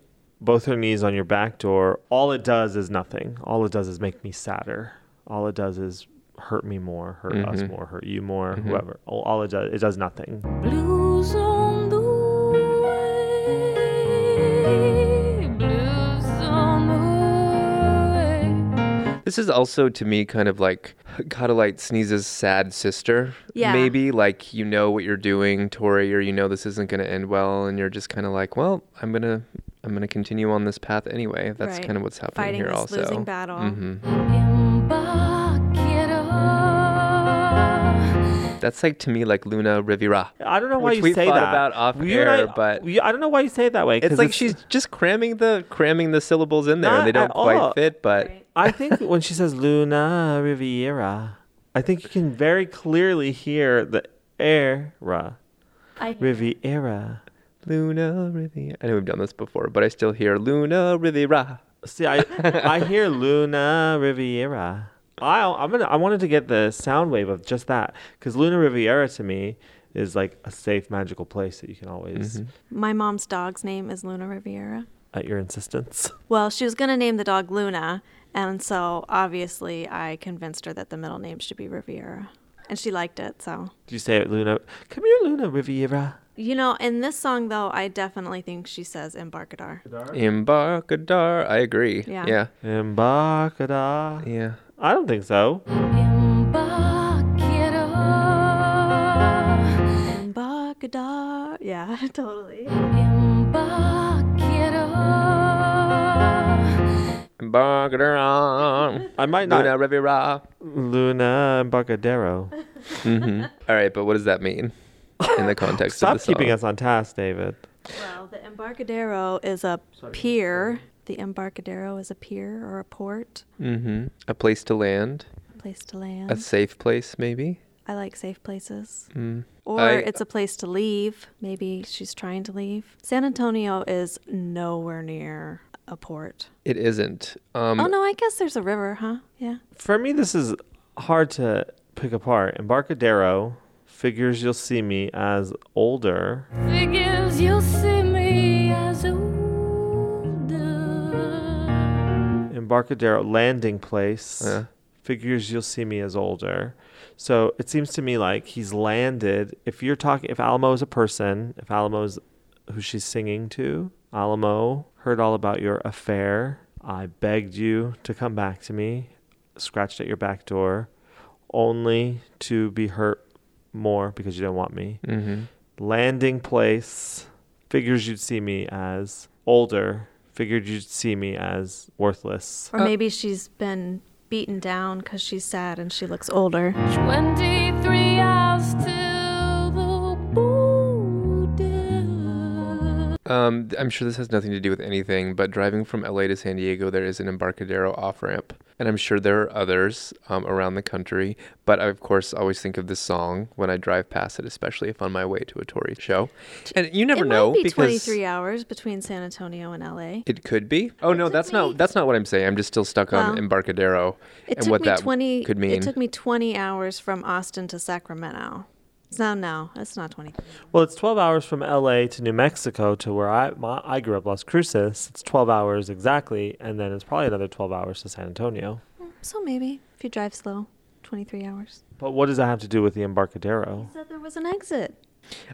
both her knees on your back door, all it does is nothing. All it does is make me sadder. All it does is hurt me more, hurt us Mhm. more, hurt you more, whoever. All, all it does, it does nothing. Blues this is also to me kind of like Caught a Lite Sneeze's sad sister. Yeah. maybe like you know what you're doing, Tori, or you know this isn't going to end well, and you're just kind of like, well, I'm gonna. I'm gonna continue on this path anyway. That's Right. kind of what's happening Fighting here. this also, losing battle. Mhm. Embark it up. That's like to me like Luna Rivera. I don't know why you we say thought that. about off You and I- air, but- we- I don't know why you say it that way. It's like she's just cramming the cramming the syllables in there. and They don't quite all. fit, but I think when she says Luna Riviera, I think you can very clearly hear the era. I Riviera. Luna Riviera. I know we've done this before, but I still hear Luna Riviera. See, I I hear Luna Riviera. I I'm gonna I wanted to get the sound wave of just that because Luna Riviera to me is like a safe magical place that you can always mm-hmm. My mom's dog's name is Luna Riviera. at your insistence. Well, she was going to name the dog Luna, and so obviously I convinced her that the middle name should be Riviera. And she liked it, so. Do you say it, Luna? Come here, Luna Riviera. You know, in this song though, I definitely think she says Embarcador. Embarcador. I agree. Yeah. Yeah. Embarcador. Yeah. I don't think so. Embarcador. Yeah, totally. Embarcador. I might not. Luna Rivera. Luna Embarcadero. hmm All right, but what does that mean in the context Stop of the song? keeping us on task, David. Well, the Embarcadero is a pier. The Embarcadero is a pier or a port, Mm-hmm. A place to land. a place to land. A safe place, maybe. I like safe places. Mm. Or I- it's a place to leave. Maybe she's trying to leave. San Antonio is nowhere near a port. It isn't. Um, oh no, I guess there's a river, huh? Yeah. For me, this is hard to pick apart. Embarcadero figures you'll see me as older. Figures you'll see me as older. Embarcadero landing place Yeah. figures you'll see me as older. So it seems to me like he's landed. If you're talking, if Alamo is a person, if Alamo is who she's singing to, Alamo heard all about your affair. I begged you to come back to me, scratched at your back door, only to be hurt more because you don't want me. Mhm. Landing place figures you'd see me as older, figured you'd see me as worthless. Or maybe she's been beaten down because she's sad and she looks older. 23 hours till Um, I'm sure this has nothing to do with anything, but driving from LA to San Diego, there is an Embarcadero off ramp. And I'm sure there are others um, around the country. But I, of course, always think of this song when I drive past it, especially if on my way to a Tori show. And you never it know be because 23 hours between San Antonio and LA. it could be. Oh, no, that's not that's not what I'm saying. I'm just still stuck on Embarcadero It and took what me that 20 could mean. It took me 20 hours from Austin to Sacramento. No, no, it's not 20. Well, it's 12 hours from LA to New Mexico to where I my, I grew up, Las Cruces. It's 12 hours exactly, and then it's probably another 12 hours to San Antonio. Mm, so maybe if you drive slow, 23 hours. But what does that have to do with the Embarcadero? Said there was an exit.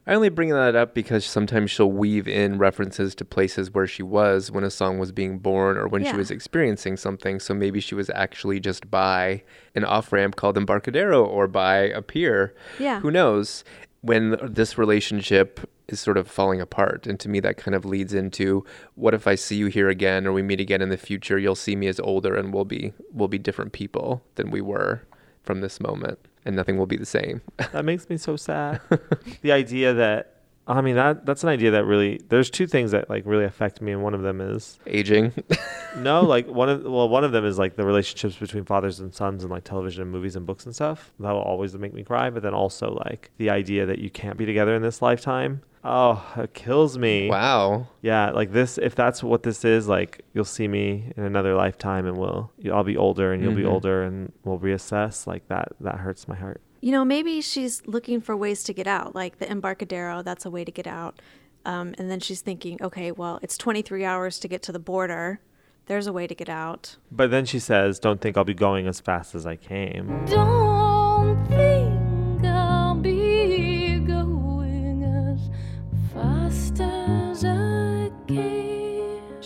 I only bring that up because sometimes she'll weave in references to places where she was when a song was being born or when Yeah. she was experiencing something. So maybe she was actually just by an off ramp called Embarcadero or by a pier. Yeah. Who knows? When this relationship is sort of falling apart. And to me, that kind of leads into what if I see you here again or we meet again in the future? You'll see me as older and we'll be, we'll be different people than we were from this moment. And nothing will be the same. That makes me so sad. the idea that I mean that that's an idea that really there's two things that like really affect me and one of them is Aging. no like one of well one of them is like the relationships between fathers and sons and like television and movies and books and stuff that will always make me cry but then also like the idea that you can't be together in this lifetime oh it kills me wow. yeah like this if that's what this is like you'll see me in another lifetime and we'll i'll be older and you'll be Mhm. older and we'll reassess like that that hurts my heart You know, maybe she's looking for ways to get out, like the Embarcadero, that's a way to get out. Um, and then she's thinking, okay, well, it's 23 hours to get to the border. There's a way to get out. but then she says don't think i'll be going as fast as i came Don't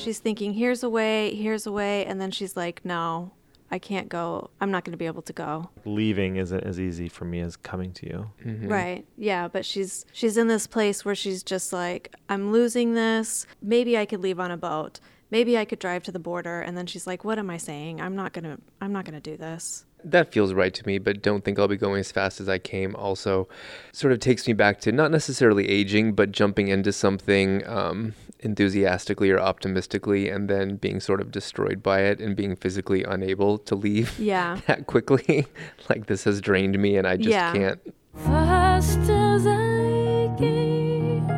She's thinking, here's a way, here's a way. And then she's like, no, I can't go. I'm not going to be able to go. leaving isn't as easy for me as coming to you. Right. Yeah, but she's she's in this place where she's just like, I'm losing this. Maybe I could leave on a boat. Maybe I could drive to the border and then she's like, what am I saying? I'm not going to I'm not going to do this. That feels right to me, but don't think I'll be going as fast as I came. Also, sort of takes me back to not necessarily aging, but jumping into something um, enthusiastically or optimistically and then being sort of destroyed by it and being physically unable to leave Yeah. that quickly. like this has drained me and I just Yeah. can't. Fast as I can.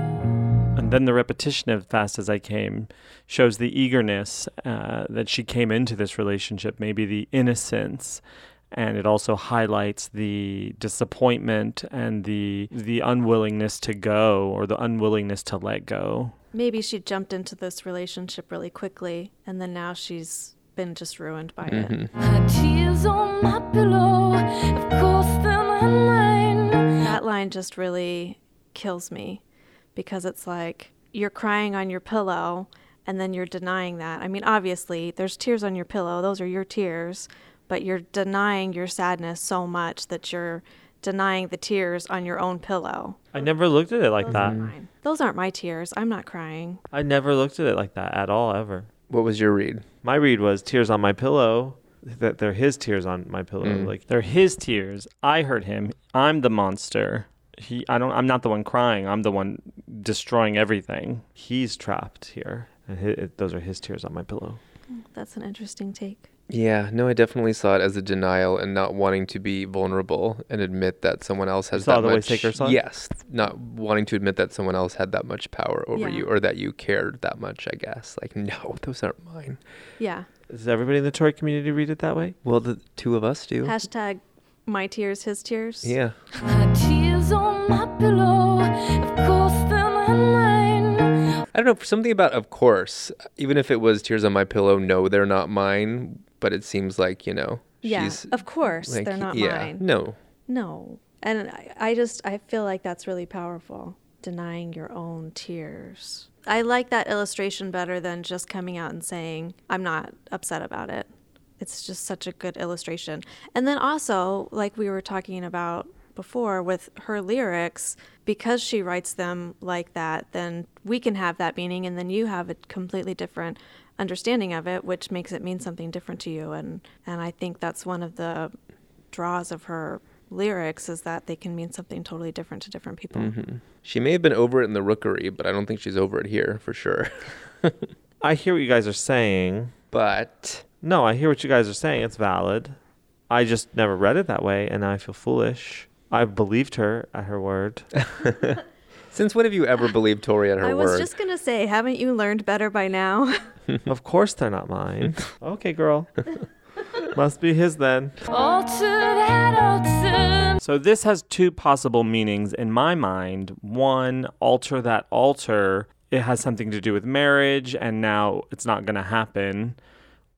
And then the repetition of Fast as I Came shows the eagerness uh, that she came into this relationship, maybe the innocence. And it also highlights the disappointment and the the unwillingness to go or the unwillingness to let go. Maybe she jumped into this relationship really quickly and then now she's been just ruined by it. Mhm. Her tears on my pillow. Of course, they're mine. That line just really kills me because it's like you're crying on your pillow and then you're denying that. I mean, obviously, there's tears on your pillow, those are your tears, but you're denying your sadness so much that you're denying the tears on your own pillow. I never looked at it like Those that. aren't mine. Those aren't my tears. I'm not crying. I never looked at it like that at all, ever. What was your read? My read was tears on my pillow. That they're his tears on my pillow. Mm. Like they're his tears. I hurt him. I'm the monster. He. I don't. I'm not the one crying. I'm the one destroying everything. He's trapped here, and hi it, those are his tears on my pillow. That's an interesting take. Yeah, no, I definitely saw it as a denial and not wanting to be vulnerable and admit that someone else has saw that the way much. Saker saw it? Yes, not wanting to admit that someone else had that much power over Yeah. you or that you cared that much. I guess like no, those aren't mine. Yeah. Does everybody in the Tori community read it that way? Well, the two of us do. Hashtag my tears, his tears. Yeah. Tears on my pillow, of course they're mine. I don't know, something about of course, even if it was tears on my pillow, no, they're not mine, but it seems like, you know, Yeah, she's of course like, they're not yeah, mine. No. No. And I, I just, I feel like that's really powerful. Denying your own tears. I like that illustration better than just coming out and saying, I'm not upset about it. It's just such a good illustration. And then also, like we were talking about before with her lyrics, because she writes them like that, then we can have that meaning, and then you have a completely different understanding of it, which makes it mean something different to you. And, and I think that's one of the draws of her lyrics is that they can mean something totally different to different people. hmm She may have been over it in the rookery, but I don't think she's over it here for sure. I hear what you guys are saying. But No, I hear what you guys are saying. It's valid. I just never read it that way, and now I feel foolish. I believed her at her word. since when have you ever believed Tori at her word? I was word? just going to say, haven't you learned better by now? of course they're not mine. okay, girl. Must be his then. Alter that. So this has two possible meanings in my mind. One, alter that altar. It has something to do with marriage, and now it's not going to happen.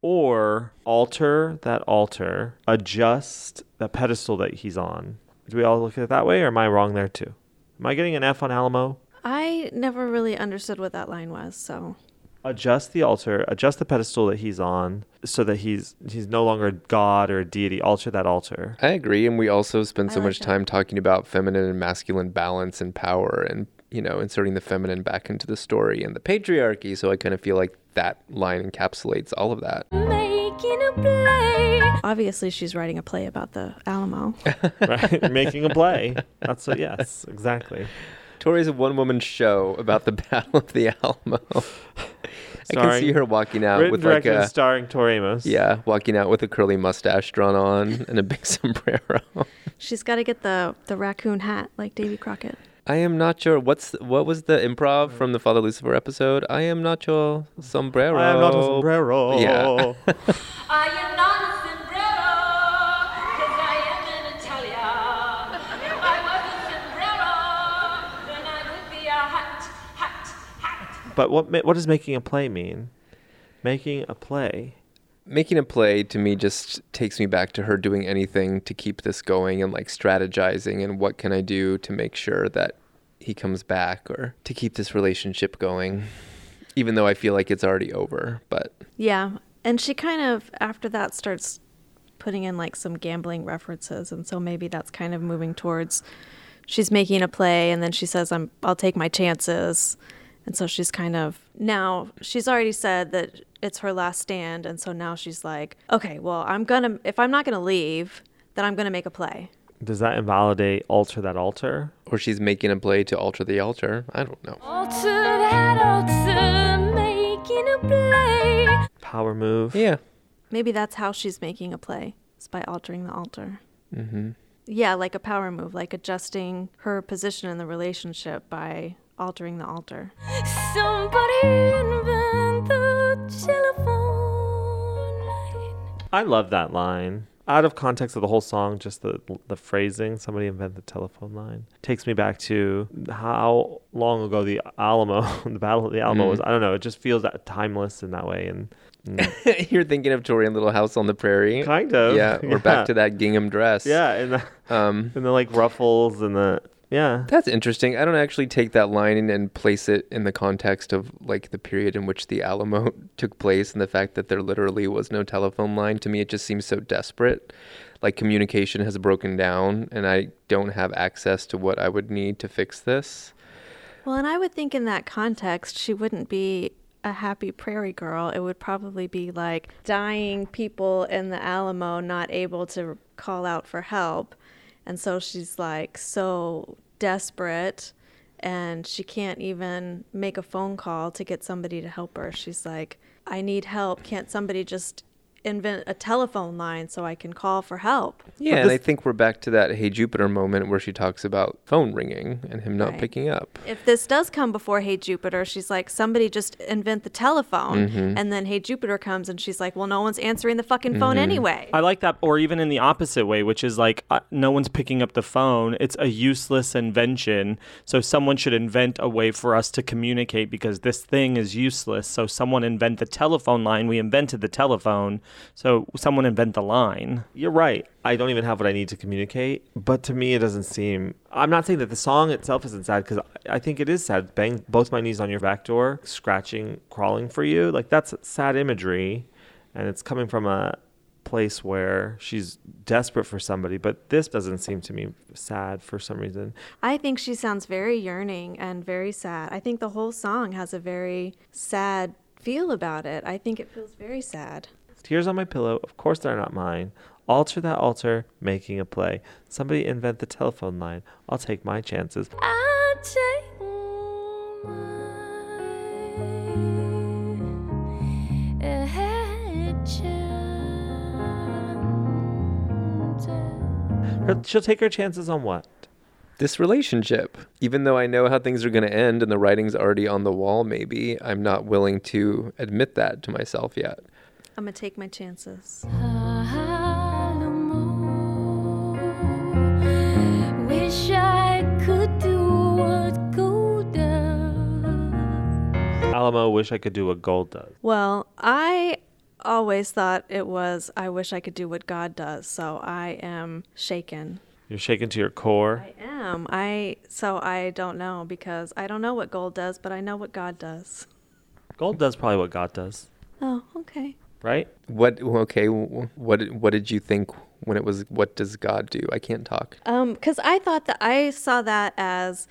Or alter that altar, adjust the pedestal that he's on. Do we all look at it that way, or am I wrong there too? Am I getting an F on Alamo? I never really understood what that line was, so adjust the altar, adjust the pedestal that he's on, so that he's he's no longer god or a deity. Alter that altar. I agree, and we also spend so like much that. time talking about feminine and masculine balance and power, and you know, inserting the feminine back into the story and the patriarchy. So I kind of feel like that line encapsulates all of that. Making a play. obviously she's writing a play about the Alamo. right? Making a play. That's what. Yes, exactly. Tori's a one-woman show about the Battle of the Alamo. I can Starring- see her walking out with like a starring Tori Amos. yeah, walking out with a curly mustache drawn on and a big sombrero. She's got to get the the raccoon hat like Davy Crockett. I am not sure what's what was the improv from the Father Lucifer episode. I am not your sombrero. I am not a sombrero. Yeah. I am not But what ma- what does making a play mean? Making a play. Making a play to me just takes me back to her doing anything to keep this going and like strategizing and what can I do to make sure that he comes back or to keep this relationship going. Even though I feel like it's already over, but Yeah, and she kind of after that starts putting in like some gambling references, and so maybe that's kind of moving towards she's making a play, and then she says, "I'm I'll take my chances," and so she's kind of now she's already said that it's her last stand, and so now she's like, "Okay, well, I'm gonna if I'm not gonna leave, then I'm gonna make a play." Does that invalidate alter that altar? or she's making a play to alter the altar. I don't know. Alter that altar, making a play. Power move. Yeah. Maybe that's how she's making a play, is by altering the altar. Mm-hmm. Yeah, like a power move, like adjusting her position in the relationship by altering the altar. Somebody invent the telephone line. I love that line. Out of context of the whole song, just the the phrasing, somebody invented the telephone line, takes me back to how long ago the Alamo, the Battle of the Alamo Mm. was. I don't know. It just feels that timeless in that way, and mm, You're thinking of Tori and Little House on the Prairie. kind of. Yeah, we're yeah. back to that gingham dress. Yeah, and the, Um, and the like ruffles and the Yeah. That's interesting. I don't actually take that line and place it in the context of like the period in which the Alamo took place and the fact that there literally was no telephone line. To me, it just seems so desperate. Like communication has broken down and I don't have access to what I would need to fix this. Well, and I would think in that context, she wouldn't be a happy prairie girl. It would probably be like dying people in the Alamo not able to call out for help. And so she's like so desperate and she can't even make a phone call to get somebody to help her. She's like, I need help. Can't somebody just invent a telephone line so I can call for help? Yeah, and I think we're back to that Hey Jupiter moment where she talks about phone ringing and him not Right. picking up. If this does come before Hey Jupiter, she's like, somebody just invent the telephone. Mhm. And then Hey Jupiter comes and she's like, well, no one's answering the fucking phone Mhm. anyway. I like that, or even in the opposite way, which is like uh, no one's picking up the phone. It's a useless invention. So someone should invent a way for us to communicate because this thing is useless. So someone invent the telephone line. We invented the telephone. So someone invent the line. You're right. I don't even have what I need to communicate. But to me, it doesn't seem. I'm not saying that the song itself isn't sad because I think it is sad. Bang both my knees on your back door, scratching, crawling for you. Like that's sad imagery. And it's coming from a place where she's desperate for somebody, but this doesn't seem to me sad for some reason. I think she sounds very yearning and very sad. I think the whole song has a very sad feel about it. I think it feels very sad. Tears on my pillow, of course they're not mine. Alter that altar, making a play. Somebody invent the telephone line. I'll take my chances. I take my chances. Her, she'll take her chances on what? This relationship, even though I know how things are going to end and the writing's already on the wall, maybe, I'm not willing to admit that to myself yet. I'm going to take my chances. Wish I could do what gold does. Alamo, wish I could do what gold does. Well, I always thought it was I wish I could do what God does. So I am shaken. You're shaken to your core. I am. I so I don't know because I don't know what gold does, but I know what God does. Gold does probably what God does, Oh, okay. Right? What, okay, what, did- what did you think when it was, what does God do? I can't talk. Um, because I thought that I saw that as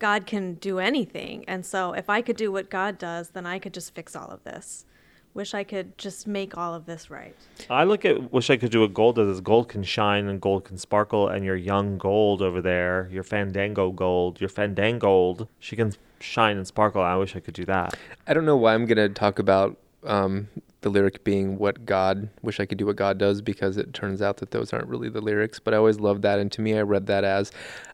God can do anything, and so if I could do what God does, then I could just fix all of this. Wish I could just make all of this right. I look at wish I could do what gold does. Gold can shine and gold can sparkle, and your young gold over there, your Fandango gold, your Fandangold, she can shine and sparkle. I wish I could do that. I don't know why I'm going to talk about um, the lyric being what God, wish I could do what God does, because it turns out that those aren't really the lyrics. But I always loved that. And to me, I read that as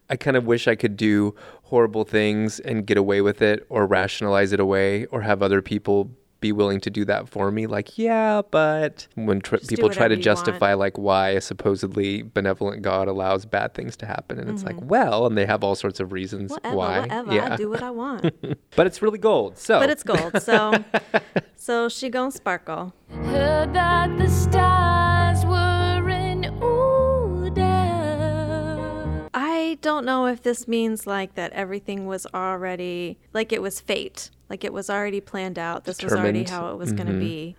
I kind of wish I could do horrible things and get away with it or rationalize it away or have other people be willing to do that for me. Like, yeah, but when tr- people try to whatever you want. justify like why a supposedly benevolent God allows bad things to happen, and it's like, Mhm. well, and they have all sorts of reasons Whatever, why. whatever. I do what I want. but it's really gold. So, But it's gold, so so she gonna sparkle. Heard that the stars were in order. I don't know if this means like that everything was already like it was fate, like it was already planned out. This was already how it was going to be.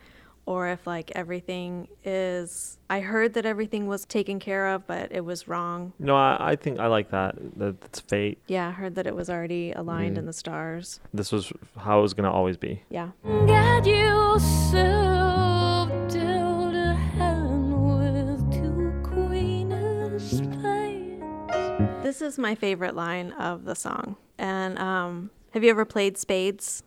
Or if like everything is I heard that everything was taken care of, but it was wrong. No, I, I think I like that. That it's fate. Yeah, I heard that it was already aligned Mm. in the stars. This was how it was gonna always be. Yeah. Got yourself dealt a hand with two queen of spades. This is my favorite line of the song. And um, have you ever played Spades?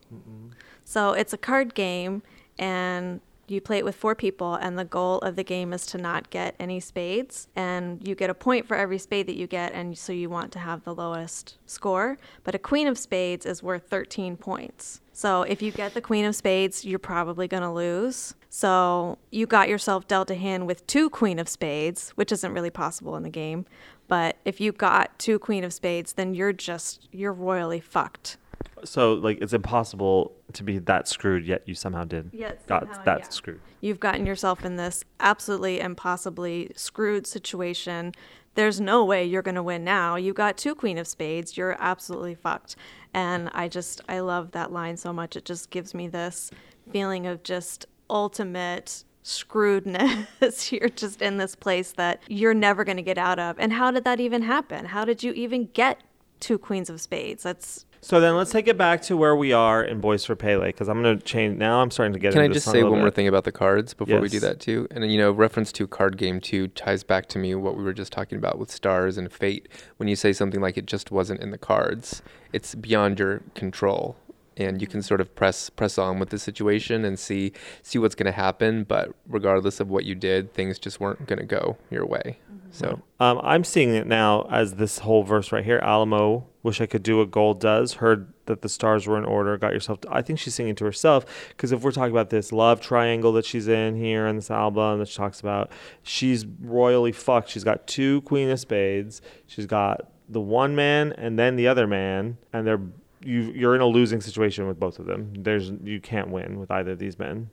So it's a card game, and you play it with four people, and the goal of the game is to not get any spades. And you get a point for every spade that you get, and so you want to have the lowest score. But a queen of spades is worth 13 points. So if you get the queen of spades, you're probably going to lose. So you got yourself dealt a hand with two queen of spades, which isn't really possible in the game. But if you got two queen of spades, then you're just you're royally fucked. So like it's impossible to be that screwed, yet you somehow did. Yet got somehow, that yeah. screwed. You've gotten yourself in this absolutely impossibly screwed situation. There's no way you're going to win now. you've got two Queen of Spades. You're absolutely fucked. And I just, I love that line so much. It just gives me this feeling of just ultimate screwedness. you're just in this place that you're never going to get out of. And how did that even happen? How did you even get two Queens of Spades? That's So then let's take it back to where we are in Boys for Pele because I'm going to change. Now I'm starting to get Can I just say one more bit. thing about the cards before we do that too? And you know, reference to card game two ties back to me what we were just talking about with stars and fate. When you say something like it just wasn't in the cards, it's beyond your control, and you can sort of press press on with the situation and see see what's going to happen. But regardless of what you did, things just weren't going to go your way. So Um, I'm seeing it now as this whole verse right here. Alamo, wish I could do what gold does. Heard that the stars were in order. Got yourself. I think she's singing to herself because if we're talking about this love triangle that she's in here in this album that she talks about, she's royally fucked. She's got two Queen of Spades. She's got the one man and then the other man, and they're you. You're in a losing situation with both of them. There's you can't win with either of these men.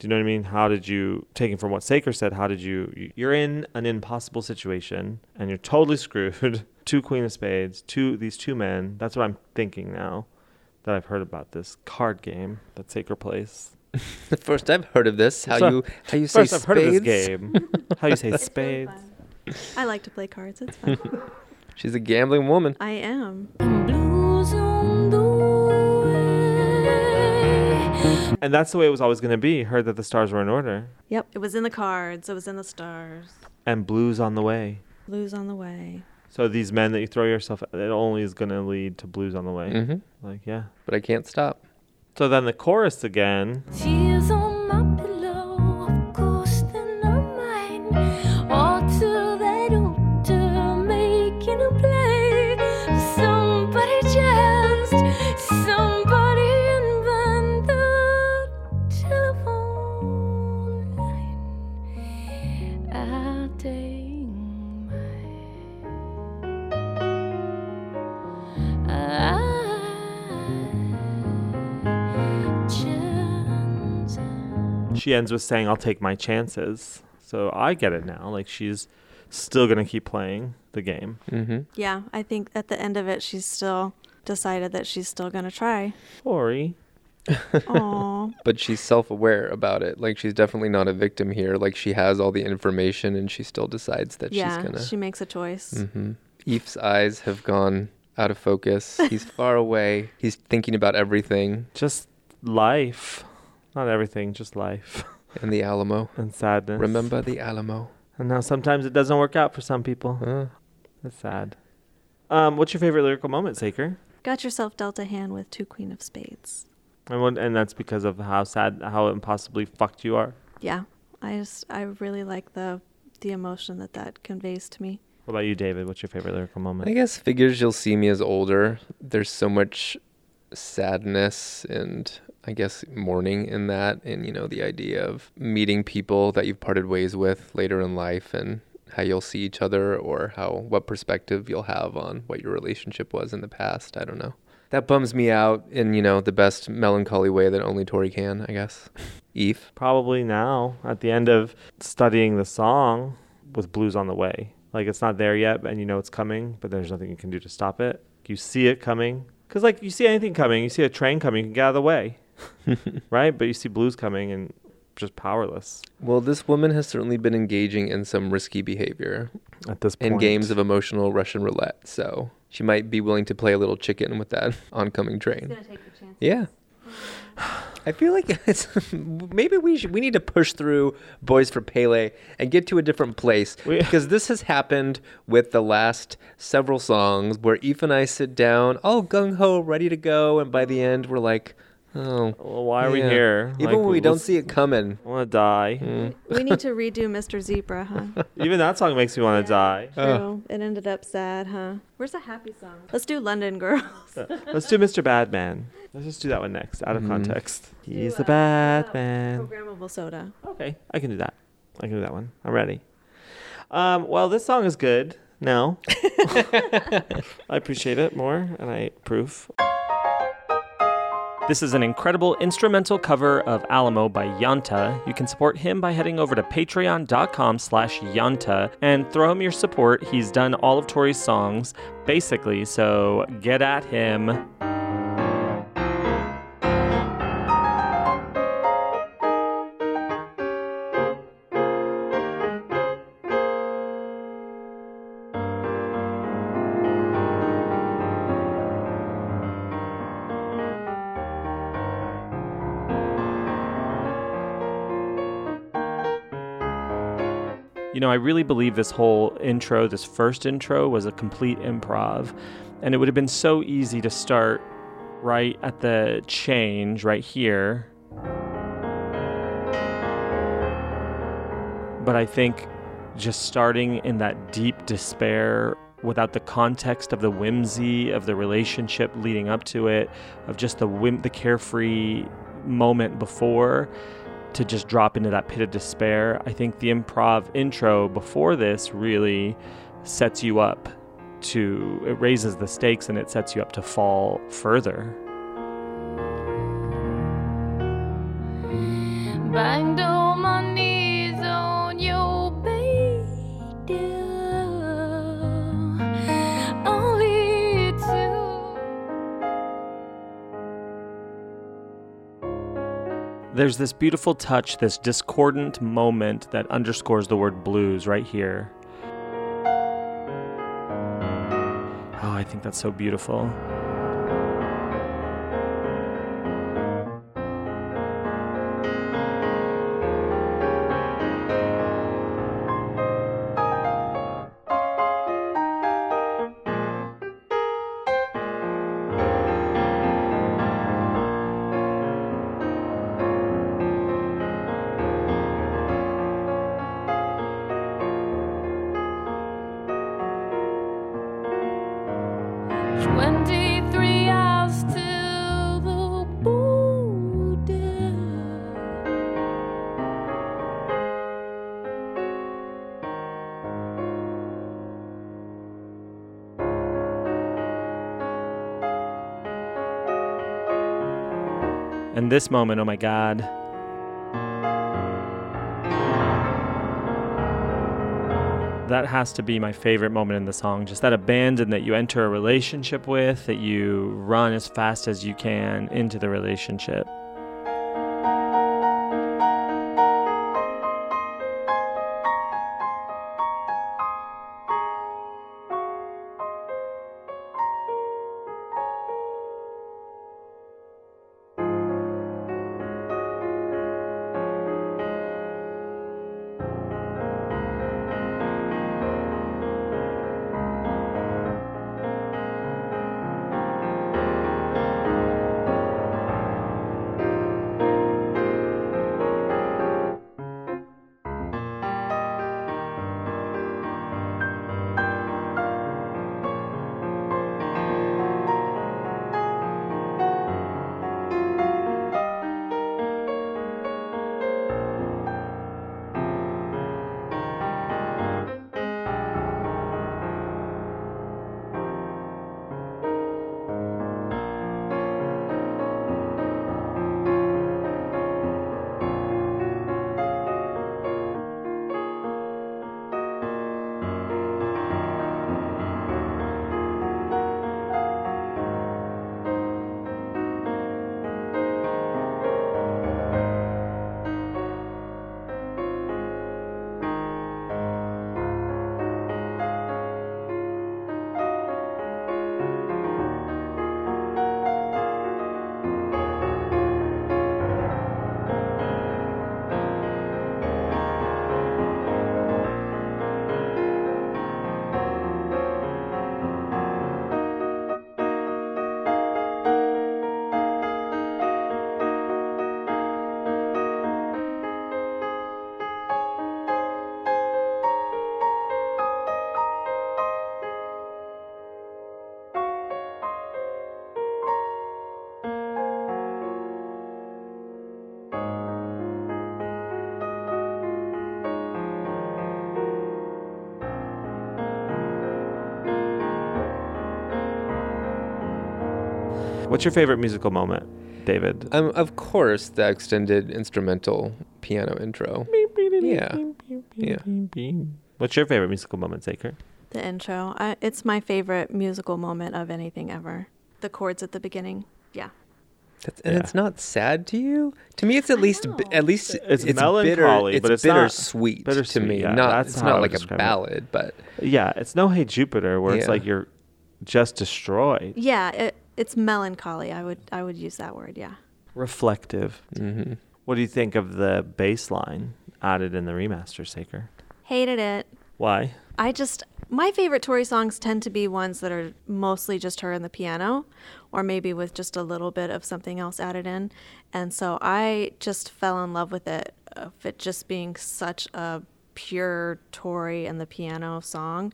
Do you know what I mean? How did you, taking from what Saker said, how did you, you- you're in an impossible situation and you're totally screwed. two Queen of Spades, two, these two men. That's what I'm thinking now that I've heard about this card game that Saker plays. the first I've heard of this, how So- you how you say First I've heard of this game. how you say It's spades. fun. I like to play cards. It's fun. She's a gambling woman. I am. And that's the way it was always going to be. Heard that the stars were in order. Yep. It was in the cards. It was in the stars. And blues on the way. Blues on the way. So these men that you throw yourself at, it only is going to lead to blues on the way. hmm Like, yeah. But I can't stop. So then the chorus again. She ends with saying, I'll take my chances. So I get it now. Like she's still going to keep playing the game. Mm-hmm. Yeah. I think at the end of it, she's still decided that she's still going to try. Ori. Aw. But she's self-aware about it. Like she's definitely not a victim here. Like she has all the information, and she still decides that yeah. she's gonna. She makes a choice. hmm Eve's eyes have gone out of focus. He's far away. He's thinking about everything Just life. Not everything, just life in the Alamo. and sadness. Remember the Alamo. And now sometimes it doesn't work out for some people. Uh, That's sad. Um, what's your favorite lyrical moment, Saker? Got yourself dealt a hand with two Queen of Spades. And what, and that's because of how sad, how impossibly fucked you are. Yeah. I just, I really like the, the emotion that that conveys to me. What about you, David? What's your favorite lyrical moment? I guess figures you'll see me as older. There's so much sadness and I guess mourning in that, and you know the idea of meeting people that you've parted ways with later in life, and how you'll see each other, or how what perspective you'll have on what your relationship was in the past. I don't know. That bums me out in you know the best melancholy way that only Tori can. I guess. Eve. Probably now, at the end of studying the song with Blues on the Way. Like it's not there yet, and you know it's coming, but there's nothing you can do to stop it. You see it coming. Because, like, you see anything coming, you see a train coming, you can get out of the way. right? But you see blues coming and just powerless Well, this woman has certainly been engaging in some risky behavior at this point. in games of emotional Russian roulette. So she might be willing to play a little chicken with that oncoming train. Yeah. I feel like it's maybe we should we need to push through Boys for Pele and get to a different place We- because this has happened with the last several songs where Eve and I sit down, all gung ho, ready to go, and by the end we're like, oh, Well, why are we here? Even Like, when we don't see it coming. I want to die. Mm. We need to redo Mr. Zebra, huh? Even that song makes me want to die. True. It ended up sad, huh? Where's the happy song? Let's do London Girls. Let's do Mr. Badman. Let's just do that one next, out of Mhm. context. He's Do, the uh, bad man. Programmable soda. Okay, I can do that. I can do that one. I'm ready. Um, well, this song is good. No, I appreciate it more, and I approve. This is an incredible instrumental cover of Alamo by Yanta. You can support him by heading over to patreon.com slash Yanta and throw him your support. He's done all of Tori's songs, basically, so get at him. Know, I really believe this whole intro, this first intro, was a complete improv. And it would have been so easy to start right at the change right here. But I think just starting in that deep despair without the context of the whimsy of the relationship leading up to it, of just the whim, the carefree moment before, to just drop into that pit of despair. I think the improv intro before this really sets you up to, it raises the stakes and it sets you up to fall further. Banged on my knees on your There's this beautiful touch, this discordant moment that underscores the word blues right here. Oh, I think that's so beautiful. And this moment, oh my God. That has to be my favorite moment in the song. Just that abandon that you enter a relationship with, that you run as fast as you can into the relationship. What's your favorite musical moment, David? Um, of course, the extended instrumental piano intro. Yeah. Yeah. What's your favorite musical moment, Saker? The intro. I, it's my favorite musical moment of anything ever. The chords at the beginning. Yeah. That's, and Yeah. it's not sad to you. To me, it's at least bi- at least It's bitter. melancholy, It's, but it's not- bittersweet to bittersweet, me. yeah, not that's it's not like a describe it. ballad, but Yeah, it's no Hey Jupiter where it's like you're just destroyed. Yeah, it, it's melancholy. I would I would use that word. Yeah. Reflective. Mm-hmm. What do you think of the bass line added in the remaster, Saker? Hated it. Why? I just my favorite Tori songs tend to be ones that are mostly just her and the piano, or maybe with just a little bit of something else added in. And so I just fell in love with it, of it just being such a pure Tori and the piano song.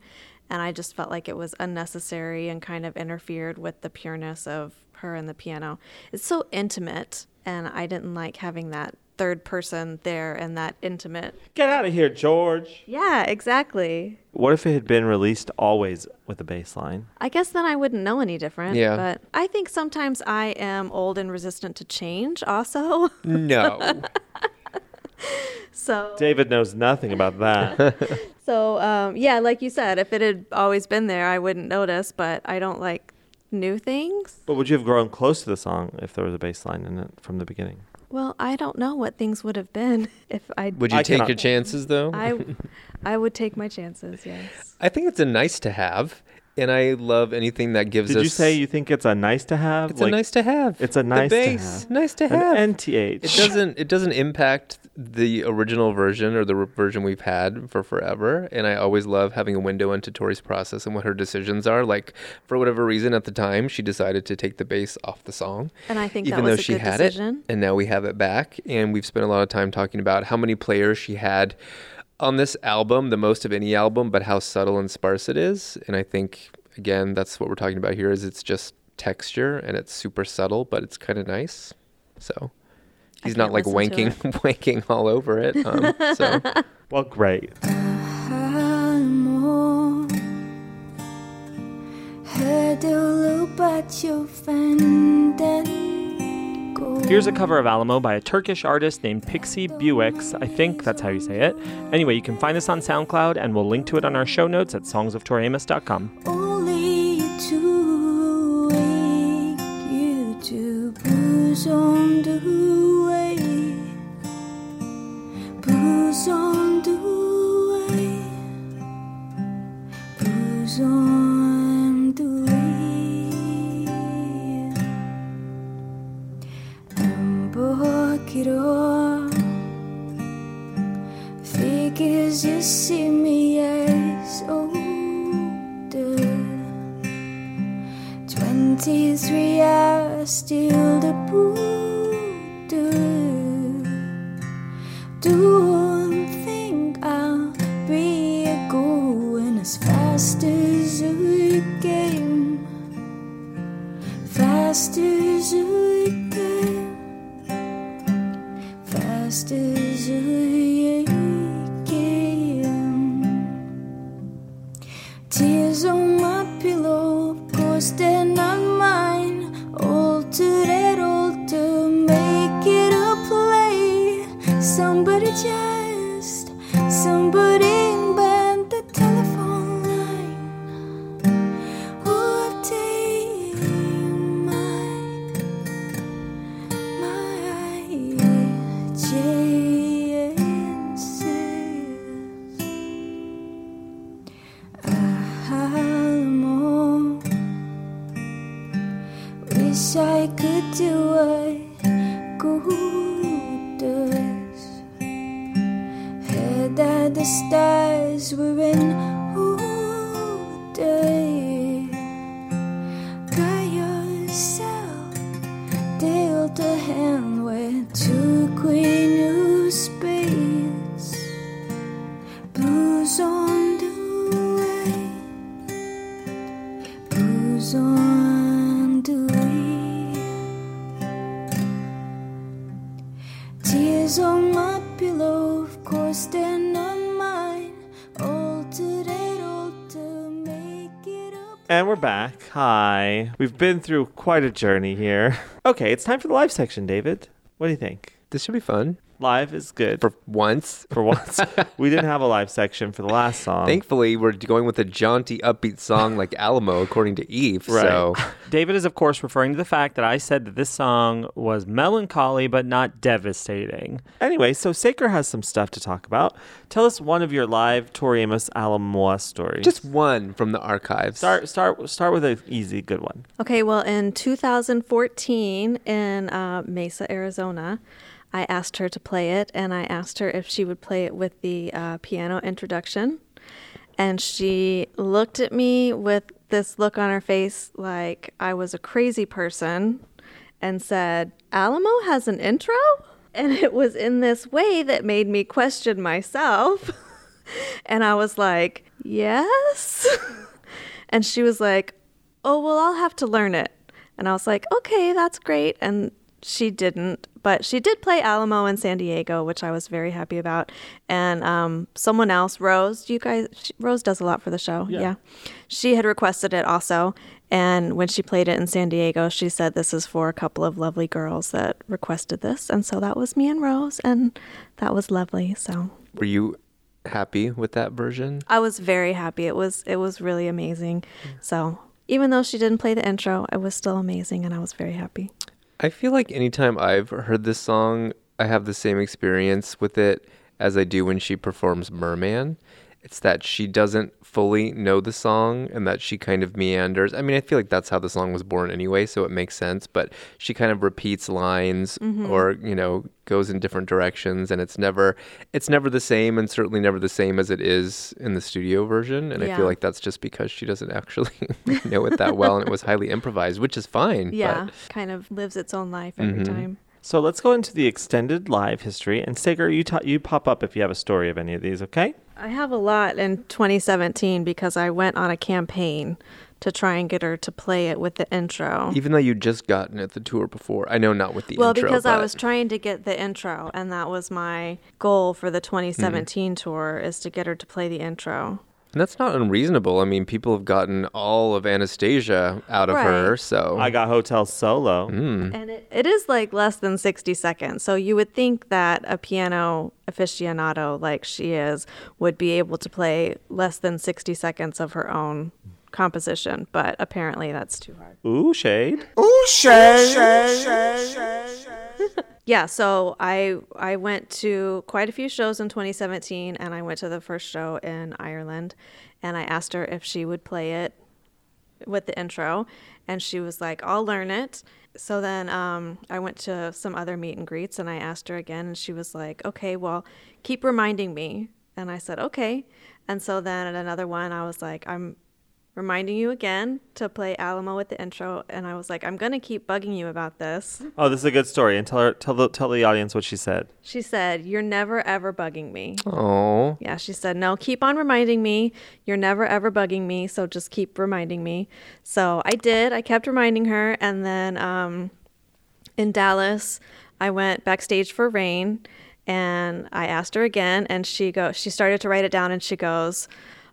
And I just felt like it was unnecessary and kind of interfered with the pureness of her and the piano. It's so intimate, and I didn't like having that third person there and that intimate. Get out of here, George. Yeah, exactly. What if it had been released always with a bass line? I guess then I wouldn't know any different. Yeah. But I think sometimes I am old and resistant to change also. no. so David knows nothing about that. so um, yeah, like you said, if it had always been there, I wouldn't notice, but I don't like new things. but would you have grown close to the song if there was a bass line in it from the beginning? Well, I don't know what things would have been if I Would you I take cannot- your chances though? I I would take my chances, yes. I think it's a nice to have, and I love anything that gives Did us. Did you say you think it's a nice to have? It's a nice to have. It's a The nice to bass, have. nice to An have. NTH. It doesn't. It doesn't impact the original version or the re- version we've had for forever. And I always love having a window into Tori's process and what her decisions are. Like for whatever reason at the time, she decided to take the bass off the song, And I think even that was though a she good had decision. it. And now we have it back. And we've spent a lot of time talking about how many players she had on this album, the most of any album, but how subtle and sparse it is. And I think again, that's what we're talking about here. Is it's just texture and it's super subtle, but it's kind of nice. So he's not like wanking wanking all over it. Um, so Well, great. Here's a cover of Alamo by a Turkish artist named Pixie Buix. I think that's how you say it. Anyway, you can find this on SoundCloud, and we'll link to it on our show notes at songsoftoriamos.com. Only to wake you to blues on the blues on the way, blues on the way. Ambokiro figures you see me as older. 23 hours still the Buddha. We've been through quite a journey here. Okay, it's time for the live section, David. What do you think? This should be fun. Live is good. For once. For once. we didn't have a live section for the last song. Thankfully, we're going with a jaunty, upbeat song like Alamo, according to Eve. Right. So David is, of course, referring to the fact that I said that this song was melancholy but not devastating. Anyway, so Saker has some stuff to talk about. Tell us one of your live Tori Amos Alamoa stories. just one from the archives. start start start with an easy, good one. Okay, well, in 2014 in uh, Mesa, Arizona, I asked her to play it, and I asked her if she would play it with the uh, piano introduction. And she looked at me with this look on her face like I was a crazy person and said, Alamo has an intro? And it was in this way that made me question myself. and I was like, yes. and she was like, oh, well, I'll have to learn it. And I was like, okay, that's great. And she didn't, but she did play Alamo in San Diego, which I was very happy about. And um, someone else, Rose, you guys, she, Rose does a lot for the show. Yeah. She had requested it also. And when she played it in San Diego, she said, This is for a couple of lovely girls that requested this. And so that was me and Rose, and that was lovely. So Were you happy with that version? I was very happy. It was it was really amazing. So even though she didn't play the intro, it was still amazing, and I was very happy. I feel like anytime I've heard this song, I have the same experience with it as I do when she performs Merman. It's that she doesn't fully know the song and that she kind of meanders. I mean, I feel like that's how the song was born anyway, so it makes sense, but she kind of repeats lines mm-hmm. or, you know, goes in different directions and it's never it's never the same and certainly never the same as it is in the studio version and I feel like that's just because she doesn't actually know it that well and it was highly improvised, which is fine. Yeah, but- kind of lives its own life every mm-hmm. time. So let's go into the extended live history. And Saker, you ta- you pop up if you have a story of any of these, okay? I have a lot in 2017 because I went on a campaign to try and get her to play it with the intro. Even though you'd just gotten it the tour before. I know not with the well, intro. because I was trying to get the intro, and that was my goal for the 2017 mm-hmm. tour is to get her to play the intro. And that's not unreasonable. I mean, people have gotten all of Anastasia out of her, so I got Hotel Solo. Mm. And it, it is like less than 60 seconds. So you would think that a piano aficionado like she is would be able to play less than 60 seconds of her own composition, but apparently that's too hard. Ooh, shade. Ooh, shade. Yeah, so I I went to quite a few shows in 2017 and I went to the first show in Ireland and I asked her if she would play it with the intro and she was like, "I'll learn it." So then um, I went to some other meet and greets and I asked her again and she was like, "Okay, well, keep reminding me." And I said, "Okay." And so then at another one I was like, "I'm reminding you again to play Alamo with the intro." And I was like, "I'm going to keep bugging you about this." Oh, this is a good story. And tell her, tell the, tell the audience what she said. She said, You're never ever bugging me. oh, Yeah, she said, No, keep on reminding me. You're never ever bugging me. So just keep reminding me. So I did. I kept reminding her. And then um, in Dallas, I went backstage for Rain and I asked her again. And she go, she started to write it down and she goes,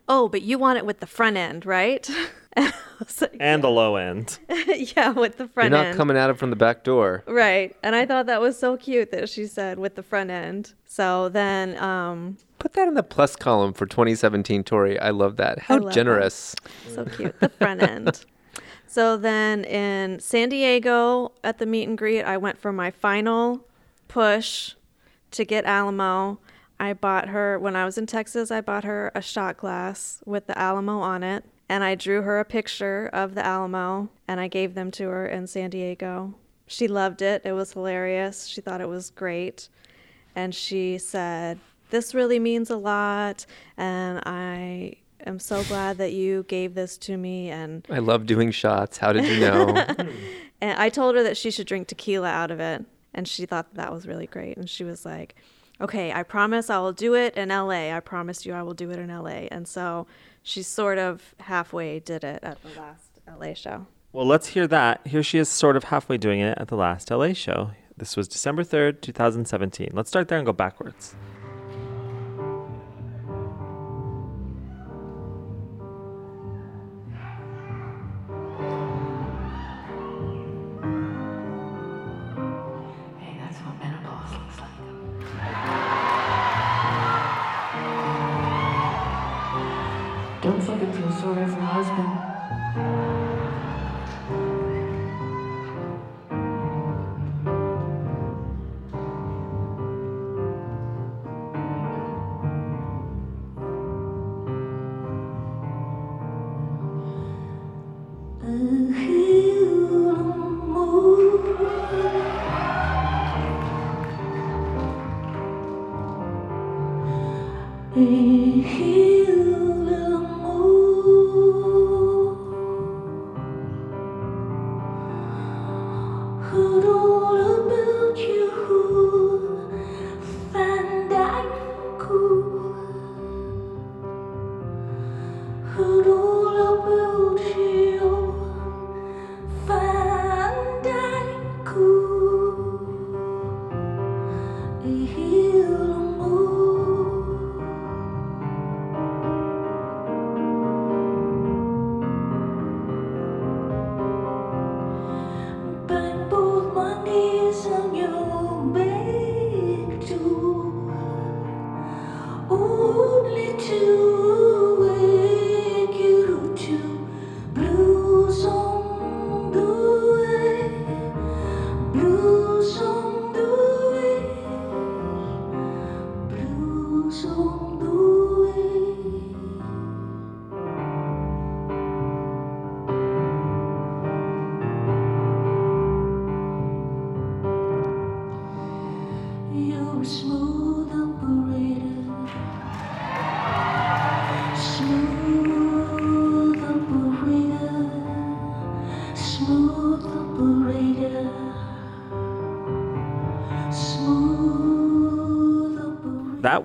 Oh, but you want it with the front end, right? and like, And the low end. yeah, with the front you're not end. coming at it from the back door. Right. And I thought that was so cute that she said with the front end. So then um Put that in the plus column for 2017, Tori. I love that. How love that. generous. so cute, the front end. So then in San Diego at the meet and greet, I went for my final push to get Alamo. I bought her when I was in Texas, I bought her a shot glass with the Alamo on it. And I drew her a picture of the Alamo and I gave them to her in San Diego. She loved it. It was hilarious. She thought it was great. And she said, This really means a lot. And I am so glad that you gave this to me. And, I love doing shots. How did you know? and I told her that she should drink tequila out of it. And she thought that, that was really great. And she was like, Okay, I promise I will do it in LA. I promise you I will do it in LA. And so she sort of halfway did it at the last LA show. Well, let's hear that. Here she is, sort of halfway doing it at the last LA show. This was December 3rd, 2017. Let's start there and go backwards.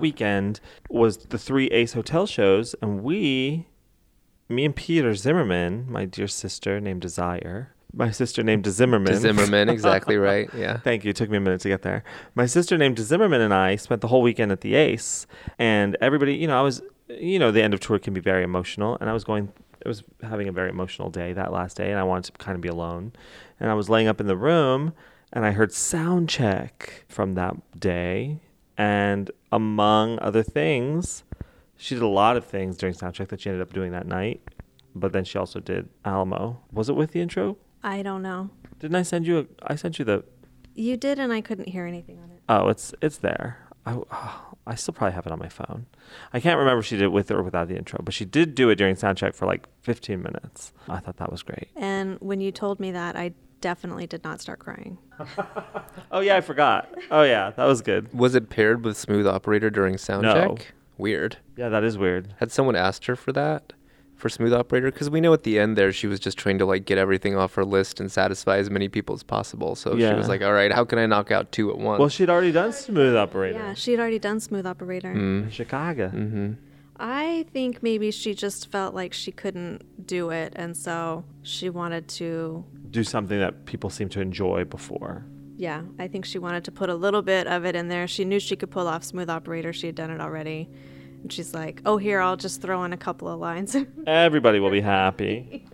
That weekend was the three Ace Hotel shows, and we, me and Peter Zimmerman, my dear sister named Desire, my sister named Zimmerman. Zimmerman, exactly right. Yeah. Thank you. It took me a minute to get there. My sister named Zimmerman and I spent the whole weekend at the Ace, and everybody, you know, I was, you know, the end of tour can be very emotional, and I was going, I was having a very emotional day that last day, and I wanted to kind of be alone, and I was laying up in the room, and I heard sound check from that day, and among other things, she did a lot of things during sound check that she ended up doing that night, but then she also did Alamo. Was it with the intro? I don't know. Didn't I send you? A, I sent you the You did, and I couldn't hear anything on it. Oh, it's it's there. I, uh, I still probably have it on my phone. I can't remember if she did it with or without the intro, but she did do it during soundcheck for like 15 minutes. I thought that was great. And when you told me that, I definitely did not start crying. Oh yeah, I forgot. Oh yeah, that was good. Was it paired with Smooth Operator during sound No. check? Weird. Yeah, that is weird. Had someone asked her for that? For Smooth Operator? Because we know at the end there she was just trying to like get everything off her list and satisfy as many people as possible. So she was like, all right, how can I knock out two at once? Well, she'd already done Smooth Operator Yeah, she'd already done Smooth Operator. Mm. in Chicago. Mm-hmm. I think maybe she just felt like she couldn't do it, and so she wanted to. Do something that people seem to enjoy before. Yeah, I think she wanted to put a little bit of it in there. She knew she could pull off Smooth Operator. She had done it already. And she's like, oh, here, I'll just throw in a couple of lines. Everybody will be happy.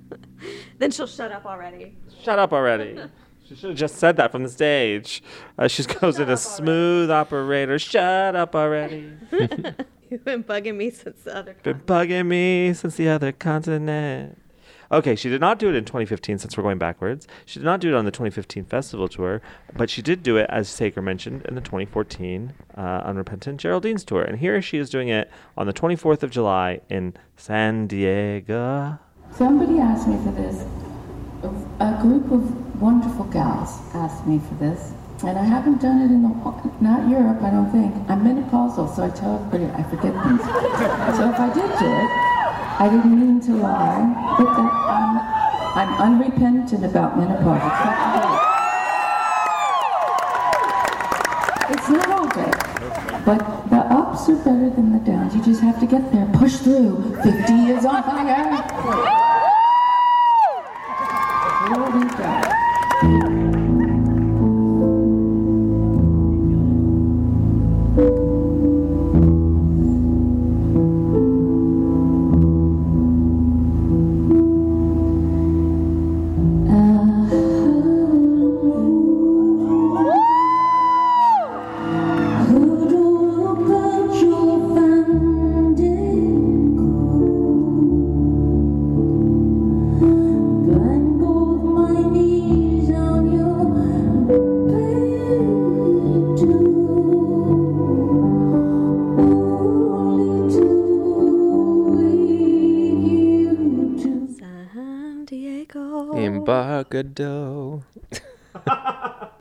then she'll shut up already. Shut up already. She should have just said that from the stage. Uh, she goes into smooth operator. Shut up already. You've been bugging me since the other. Been bugging me since the other continent. Okay, she did not do it in 2015 since we're going backwards. She did not do it on the 2015 festival tour, but she did do it, as Saker mentioned, in the 2014 uh, Unrepentant Geraldine's tour. And here she is doing it on the 24th of July in San Diego. Somebody asked me for this. A- A group of wonderful gals asked me for this, and I haven't done it in the not Europe. I don't think I'm menopausal, so I tell everybody I forget things. so if I did do it, I didn't mean to lie, but that I'm, I'm unrepentant about menopause. It's not all great, but the ups are better than the downs. You just have to get there, push through. 50 years on fire. Here we. Embarcado.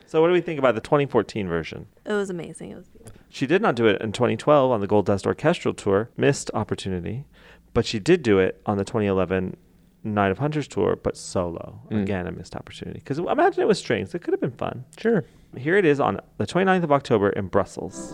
So, what do we think about the 2014 version? It was amazing. It was beautiful. She did not do it in 2012 on the Gold Dust Orchestral Tour, missed opportunity, but she did do it on the 2011 Night of Hunters Tour, but solo. Mm. Again, a missed opportunity. Because imagine it was strings. It could have been fun. Sure. Here it is on the 29th of October in Brussels.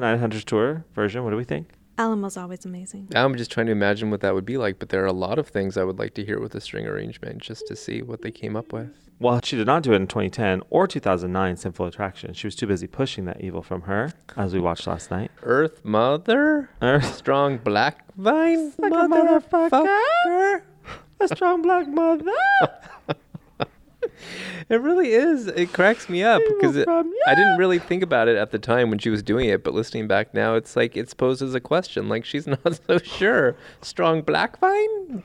The Night of Hunters Tour version, what do we think? Alamo's always amazing. I'm just trying to imagine what that would be like, but there are a lot of things I would like to hear with a string arrangement just to see what they came up with. Well, she did not do it in 2010 or 2009 Sinful Attraction. She was too busy pushing that evil from her, as we watched last night. Earth Mother? Earth. Strong Black Vine? Like a motherfucker. Motherfucker? A strong black mother. It really is. It cracks me up because it, from I didn't really think about it at the time when she was doing it, but listening back now, it's like it's posed as a question. Like she's not so sure. Strong Black Vine?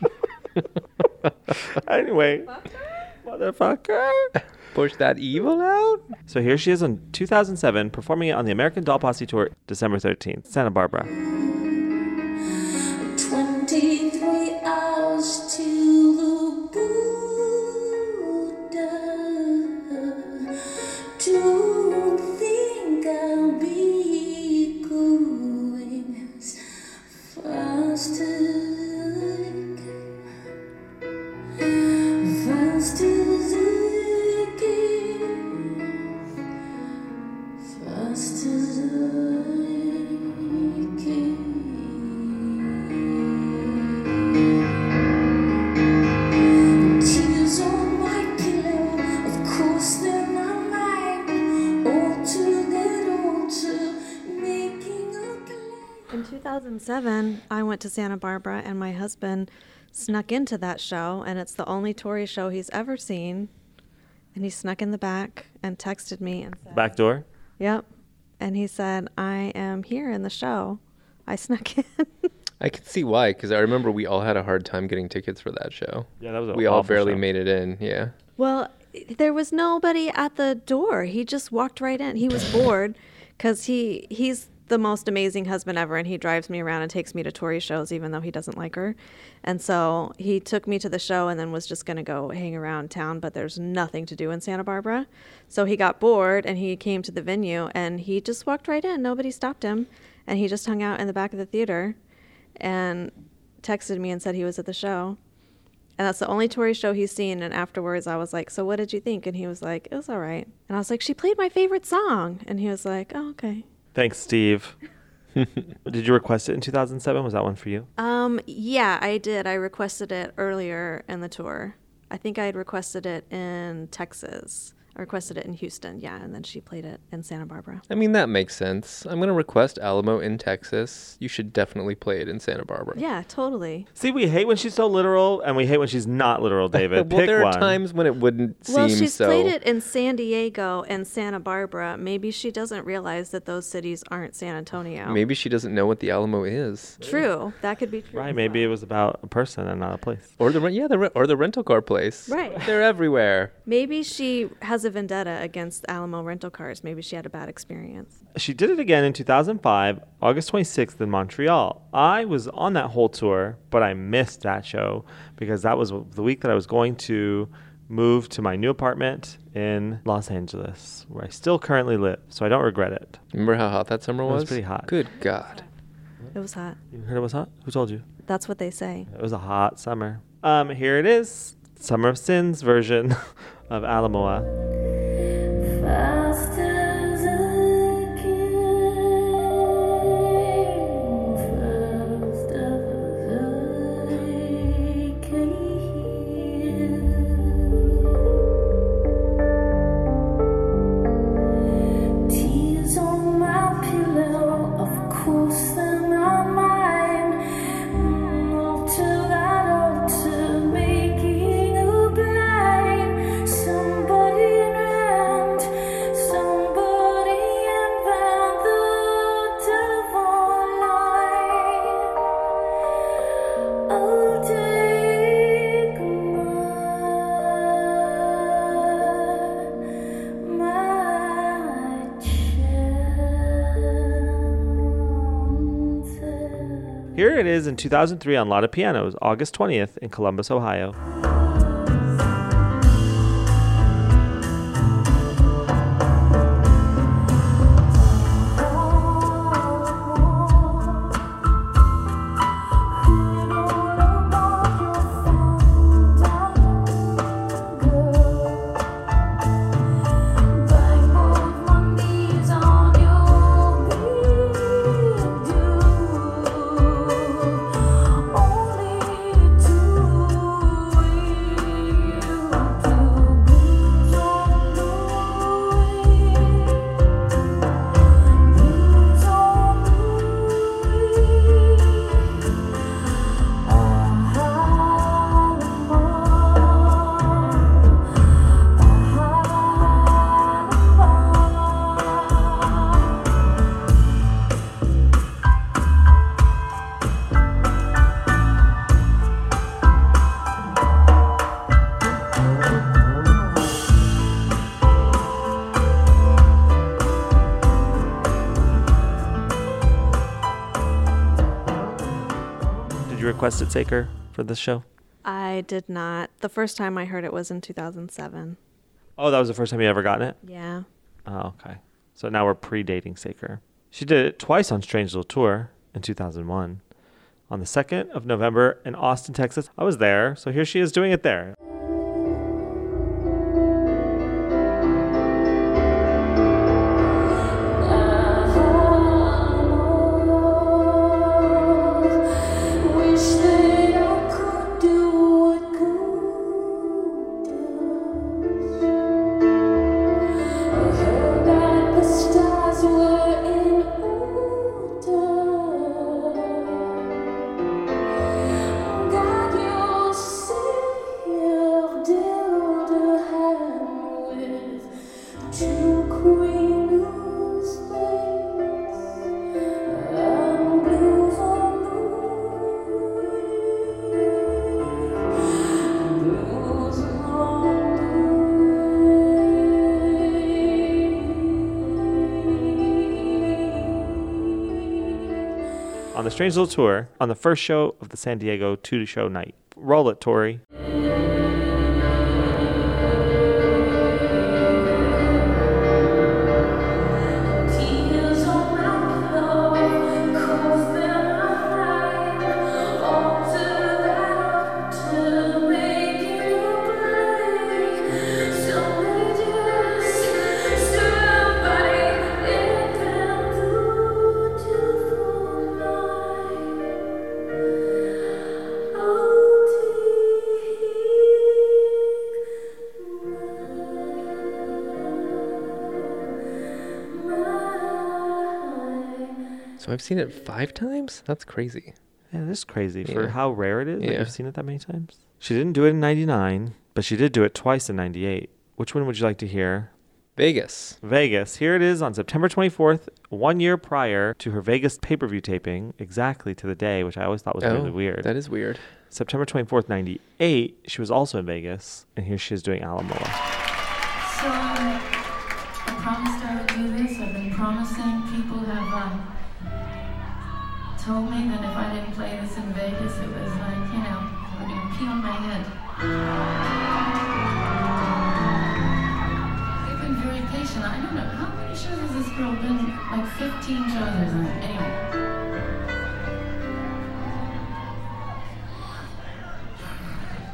anyway, motherfucker. Push that evil out? So here she is in 2007, performing it on the American Doll Posse Tour, December 13th, Santa Barbara. 23 hours to the border. Don't think I'll be going as fast as. Fast 2007, I went to Santa Barbara, and my husband snuck into that show, and it's the only Tori show he's ever seen. And he snuck in the back and texted me and said, Back door. "Yep." And he said, "I am here in the show. I snuck in." I can see why, because I remember we all had a hard time getting tickets for that show. Yeah, that was a We all barely show. made it in. Yeah. Well, there was nobody at the door. He just walked right in. He was bored because he he's the most amazing husband ever, and he drives me around and takes me to Tori shows, even though he doesn't like her. And so he took me to the show, and then was just gonna go hang around town. But there's nothing to do in Santa Barbara, so he got bored, and he came to the venue, and he just walked right in. Nobody stopped him, and he just hung out in the back of the theater, and texted me and said he was at the show. And that's the only Tori show he's seen. And afterwards, I was like, So what did you think? And he was like, It was all right. And I was like, She played my favorite song. And he was like, Oh, okay. Thanks, Steve. did you request it in 2007? Was that one for you? Um, yeah, I did. I requested it earlier in the tour. I think I had requested it in Texas. I requested it in Houston, yeah, and then she played it in Santa Barbara. I mean, that makes sense. I'm going to request Alamo in Texas. You should definitely play it in Santa Barbara. Yeah, totally. See, we hate when she's so literal, and we hate when she's not literal, David. well, Pick there are one. times when it wouldn't Well, seem she's so. played it in San Diego and Santa Barbara. Maybe she doesn't realize that those cities aren't San Antonio. Maybe she doesn't know what the Alamo is. True. That could be true. Right, maybe it was about a person and not a place. Or the rent, yeah, the re- or the rental car place. Right. They're everywhere. Maybe she has a vendetta against Alamo rental cars. Maybe she had a bad experience. She did it again in 2005, August 26th in Montreal. I was on that whole tour, but I missed that show because that was the week that I was going to move to my new apartment in Los Angeles, where I still currently live. So I don't regret it. Remember how hot that summer It was? was pretty hot. Good God. It was hot. You heard it was hot? Who told you? That's what they say. It was a hot summer. Um, here it is, Summer of Sins version of Alamoa. 2003 on Lottapianos, August 20th in Columbus, Ohio. It, Saker, for this show? I did not. The first time I heard it was in 2007. Oh, that was the first time you ever gotten it? Yeah. Oh, okay. So now we're predating Saker. She did it twice on Strange Little Tour in 2001. On the 2nd of November in Austin, Texas. I was there, so here she is doing it there. Strange Little Tour, on the first show of the San Diego two show night. Roll it, Tori. Seen it five times? That's crazy. Yeah, this is crazy for Yeah. how rare it is that Yeah. you've seen it that many times. She didn't do it in 99, but she did do it twice in 98. Which one would you like to hear? Vegas. Vegas. Here it is on September 24th, one year prior to her Vegas pay per view taping, exactly to the day, which I always thought was Oh, really weird. That is weird. September 24th, 98, she was also in Vegas, and here she is doing Alamola. So I promised I would do this. I've been promising. People have um, told me that if I didn't play this in Vegas, it was like, you know, were going to pee on my head. They've been very patient. I don't know. How many shows has this girl been? Like 15 shows or something. Anyway.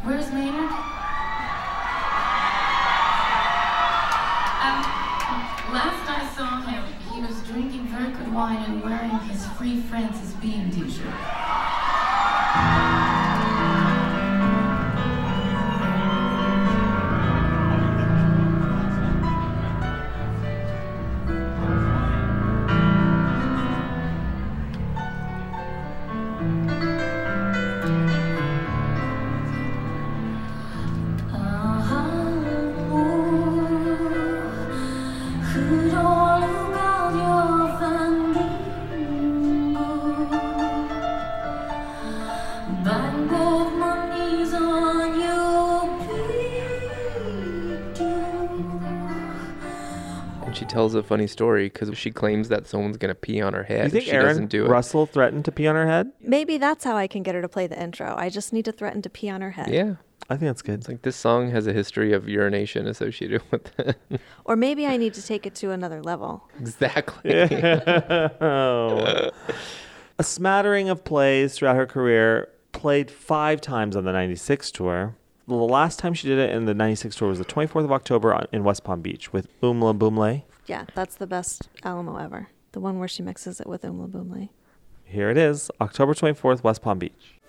Where's Maynard? Bean tells a funny story because she claims that someone's gonna pee on her head. You if she Aaron doesn't do it? Russell threatened to pee on her head? Maybe that's how I can get her to play the intro. I just need to threaten to pee on her head. Yeah. I think that's good. It's like this song has a history of urination associated with it. Or maybe I need to take it to another level. exactly. Oh. a smattering of plays throughout her career, played five times on the 96 tour. The last time she did it in the 96 tour was the 24th of October on- in West Palm Beach with Umla Boomlay. Yeah, that's the best Alamo ever. The one where she mixes it with Umla Boomlay. Here it is, October 24th, West Palm Beach.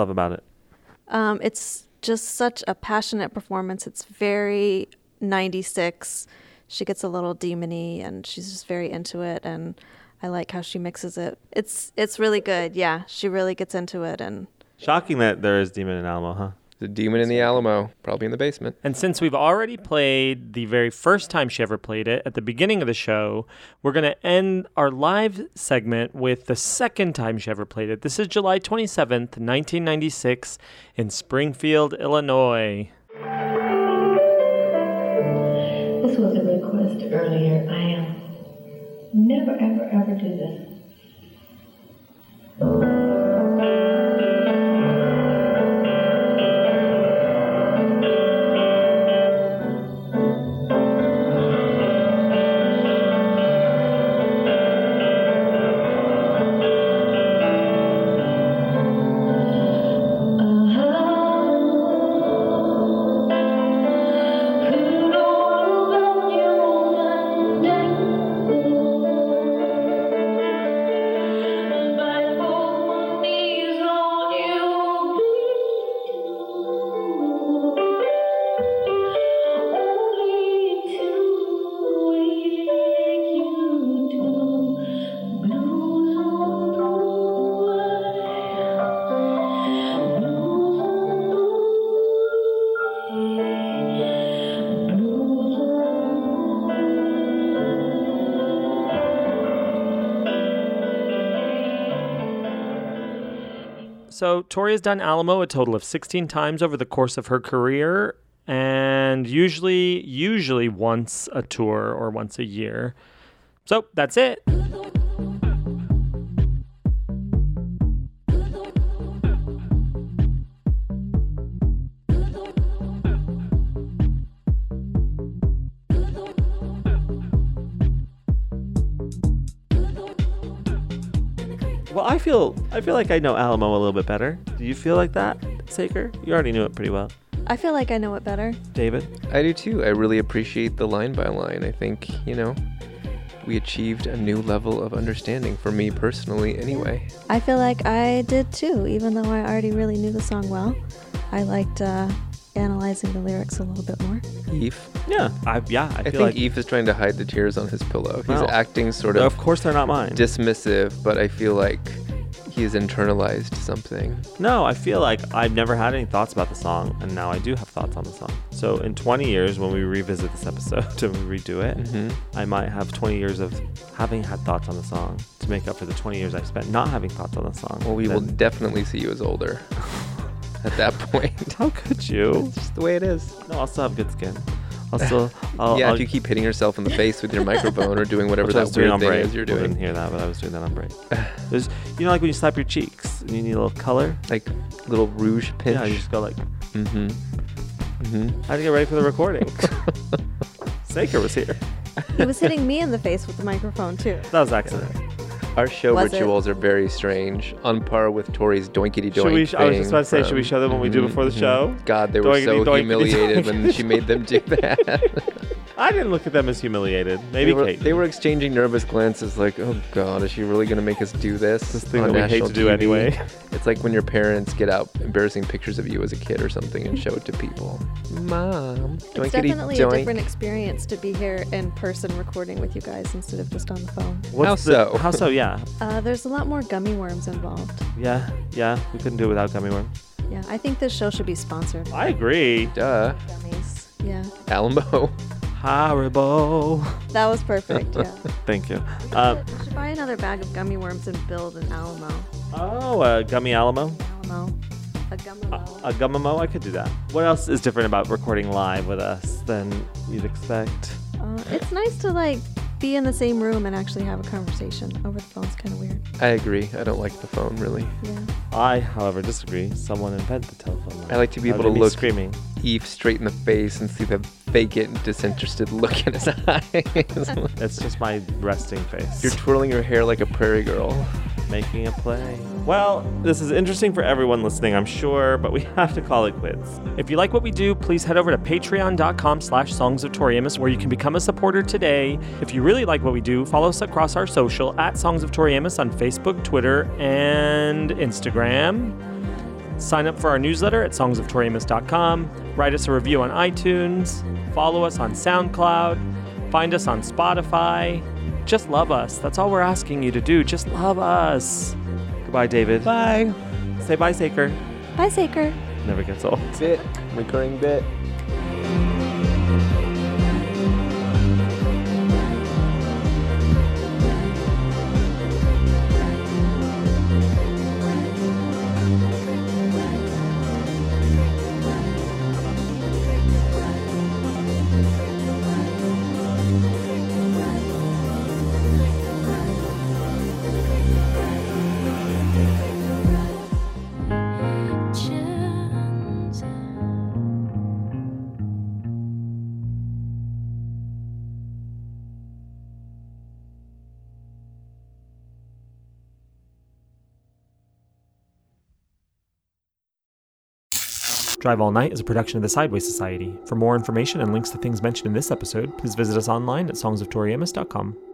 Love about it? Um, it's just such a passionate performance. It's very 96. She gets a little demony and she's just very into it and I like how she mixes it. It's it's really good. Yeah, she really gets into it and Shocking that there is Demon in Alamo, huh? The demon in the Alamo, probably in the basement. And since we've already played the very first time she ever played it at the beginning of the show, we're going to end our live segment with the second time she ever played it. This is July 27th, 1996, in Springfield, Illinois. This was a request earlier. I um, never, ever, ever do this. Tori has done Alamo a total of 16 times over the course of her career, and usually, usually once a tour or once a year. So that's it. Feel I feel like I know Alamo a little bit better. Do you feel like that, Saker? You already knew it pretty well. I feel like I know it better. David? I do too. I really appreciate the line by line. I think, you know, we achieved a new level of understanding for me personally, anyway. I feel like I did too, even though I already really knew the song well. I liked uh, analyzing the lyrics a little bit more. Eve. Yeah, I yeah, I, I, feel think like Eve is trying to hide the tears on his pillow. He's Well, acting sort of Of course, they're not mine. dismissive, but I feel like he's internalized something. No, I feel like I've never had any thoughts about the song, and now I do have thoughts on the song. So in 20 years, when we revisit this episode and we redo it, Mhm. I might have 20 years of having had thoughts on the song to make up for the 20 years I spent not having thoughts on the song. Well, we will definitely see you as older at that point. How could you? It's just the way it is. No, I'll still have good skin. I'll still. I'll, yeah, I'll, if you keep hitting yourself in the face with your microphone or doing whatever Which I that doing weird on thing break. is you're People doing. didn't hear that, but I was doing that on break. There's, you know, like when you slap your cheeks and you need a little color. Like little rouge pinch. Yeah, you just go like. Mm-hmm. Mm-hmm. I had to get ready for the recording. Saker was here. He was hitting me in the face with the microphone too. That was accident. Our show Was it? rituals are very strange, on par with Tori's doinkity doink. Should we? I was just about to say, should we show them what we do before the mhm. show? God, they were so Doinkity doinkity humiliated when doink. she made them do that. I didn't look at them as humiliated. Maybe they were, Kate. they were exchanging nervous glances, like, "Oh God, is she really gonna make us do this?" This thing on that we hate national to do anyway. It's like when your parents get out embarrassing pictures of you as a kid or something and show it to people. Mom, It's doinkity definitely doink. a different experience to be here in person recording with you guys instead of just on the phone. What's How the- so? How so? Yeah. Uh, there's a lot more gummy worms involved. Yeah. Yeah. We couldn't do it without gummy worms. Yeah, I think this show should be sponsored. I agree. Duh, Gummies. Yeah, Alamo. Horrible. that was perfect. Yeah. Thank you. Um, we should buy another bag of gummy worms and build an Alamo. oh, a gummy Alamo. Alamo. A gummo. A gummamo. I could do that. What else is different about recording live with us than you'd expect? Uh, it's nice to like be in the same room and actually have a conversation. Over the phone's kind of weird. I agree. I don't like the phone really. Yeah. I, however, disagree. Someone invented the telephone. I like to be That able to me look screaming. Eve straight in the face and see the vacant, disinterested look in his eyes. It's just my resting face. You're twirling your hair like a prairie girl. making a play. Well, this is interesting for everyone listening, I'm sure, but we have to call it quits. If you like what we do, please head over to patreon.com slash songs of Tori Amos, where you can become a supporter today. If you really like what we do, follow us across our social at Songs of Tori Amos on Facebook, Twitter, and Instagram. Sign up for our newsletter at songsoftoriamos.com. Write us a review on iTunes. Follow us on SoundCloud. Find us on Spotify. Just love us. That's all we're asking you to do. Just love us. Goodbye, David. Bye. Say bye, Saker. Bye, Saker. Never gets old. Bit. Recurring bit. Drive All Night is a production of the Sideways Society. For more information and links to things mentioned in this episode, please visit us online at songsoftoriamos.com.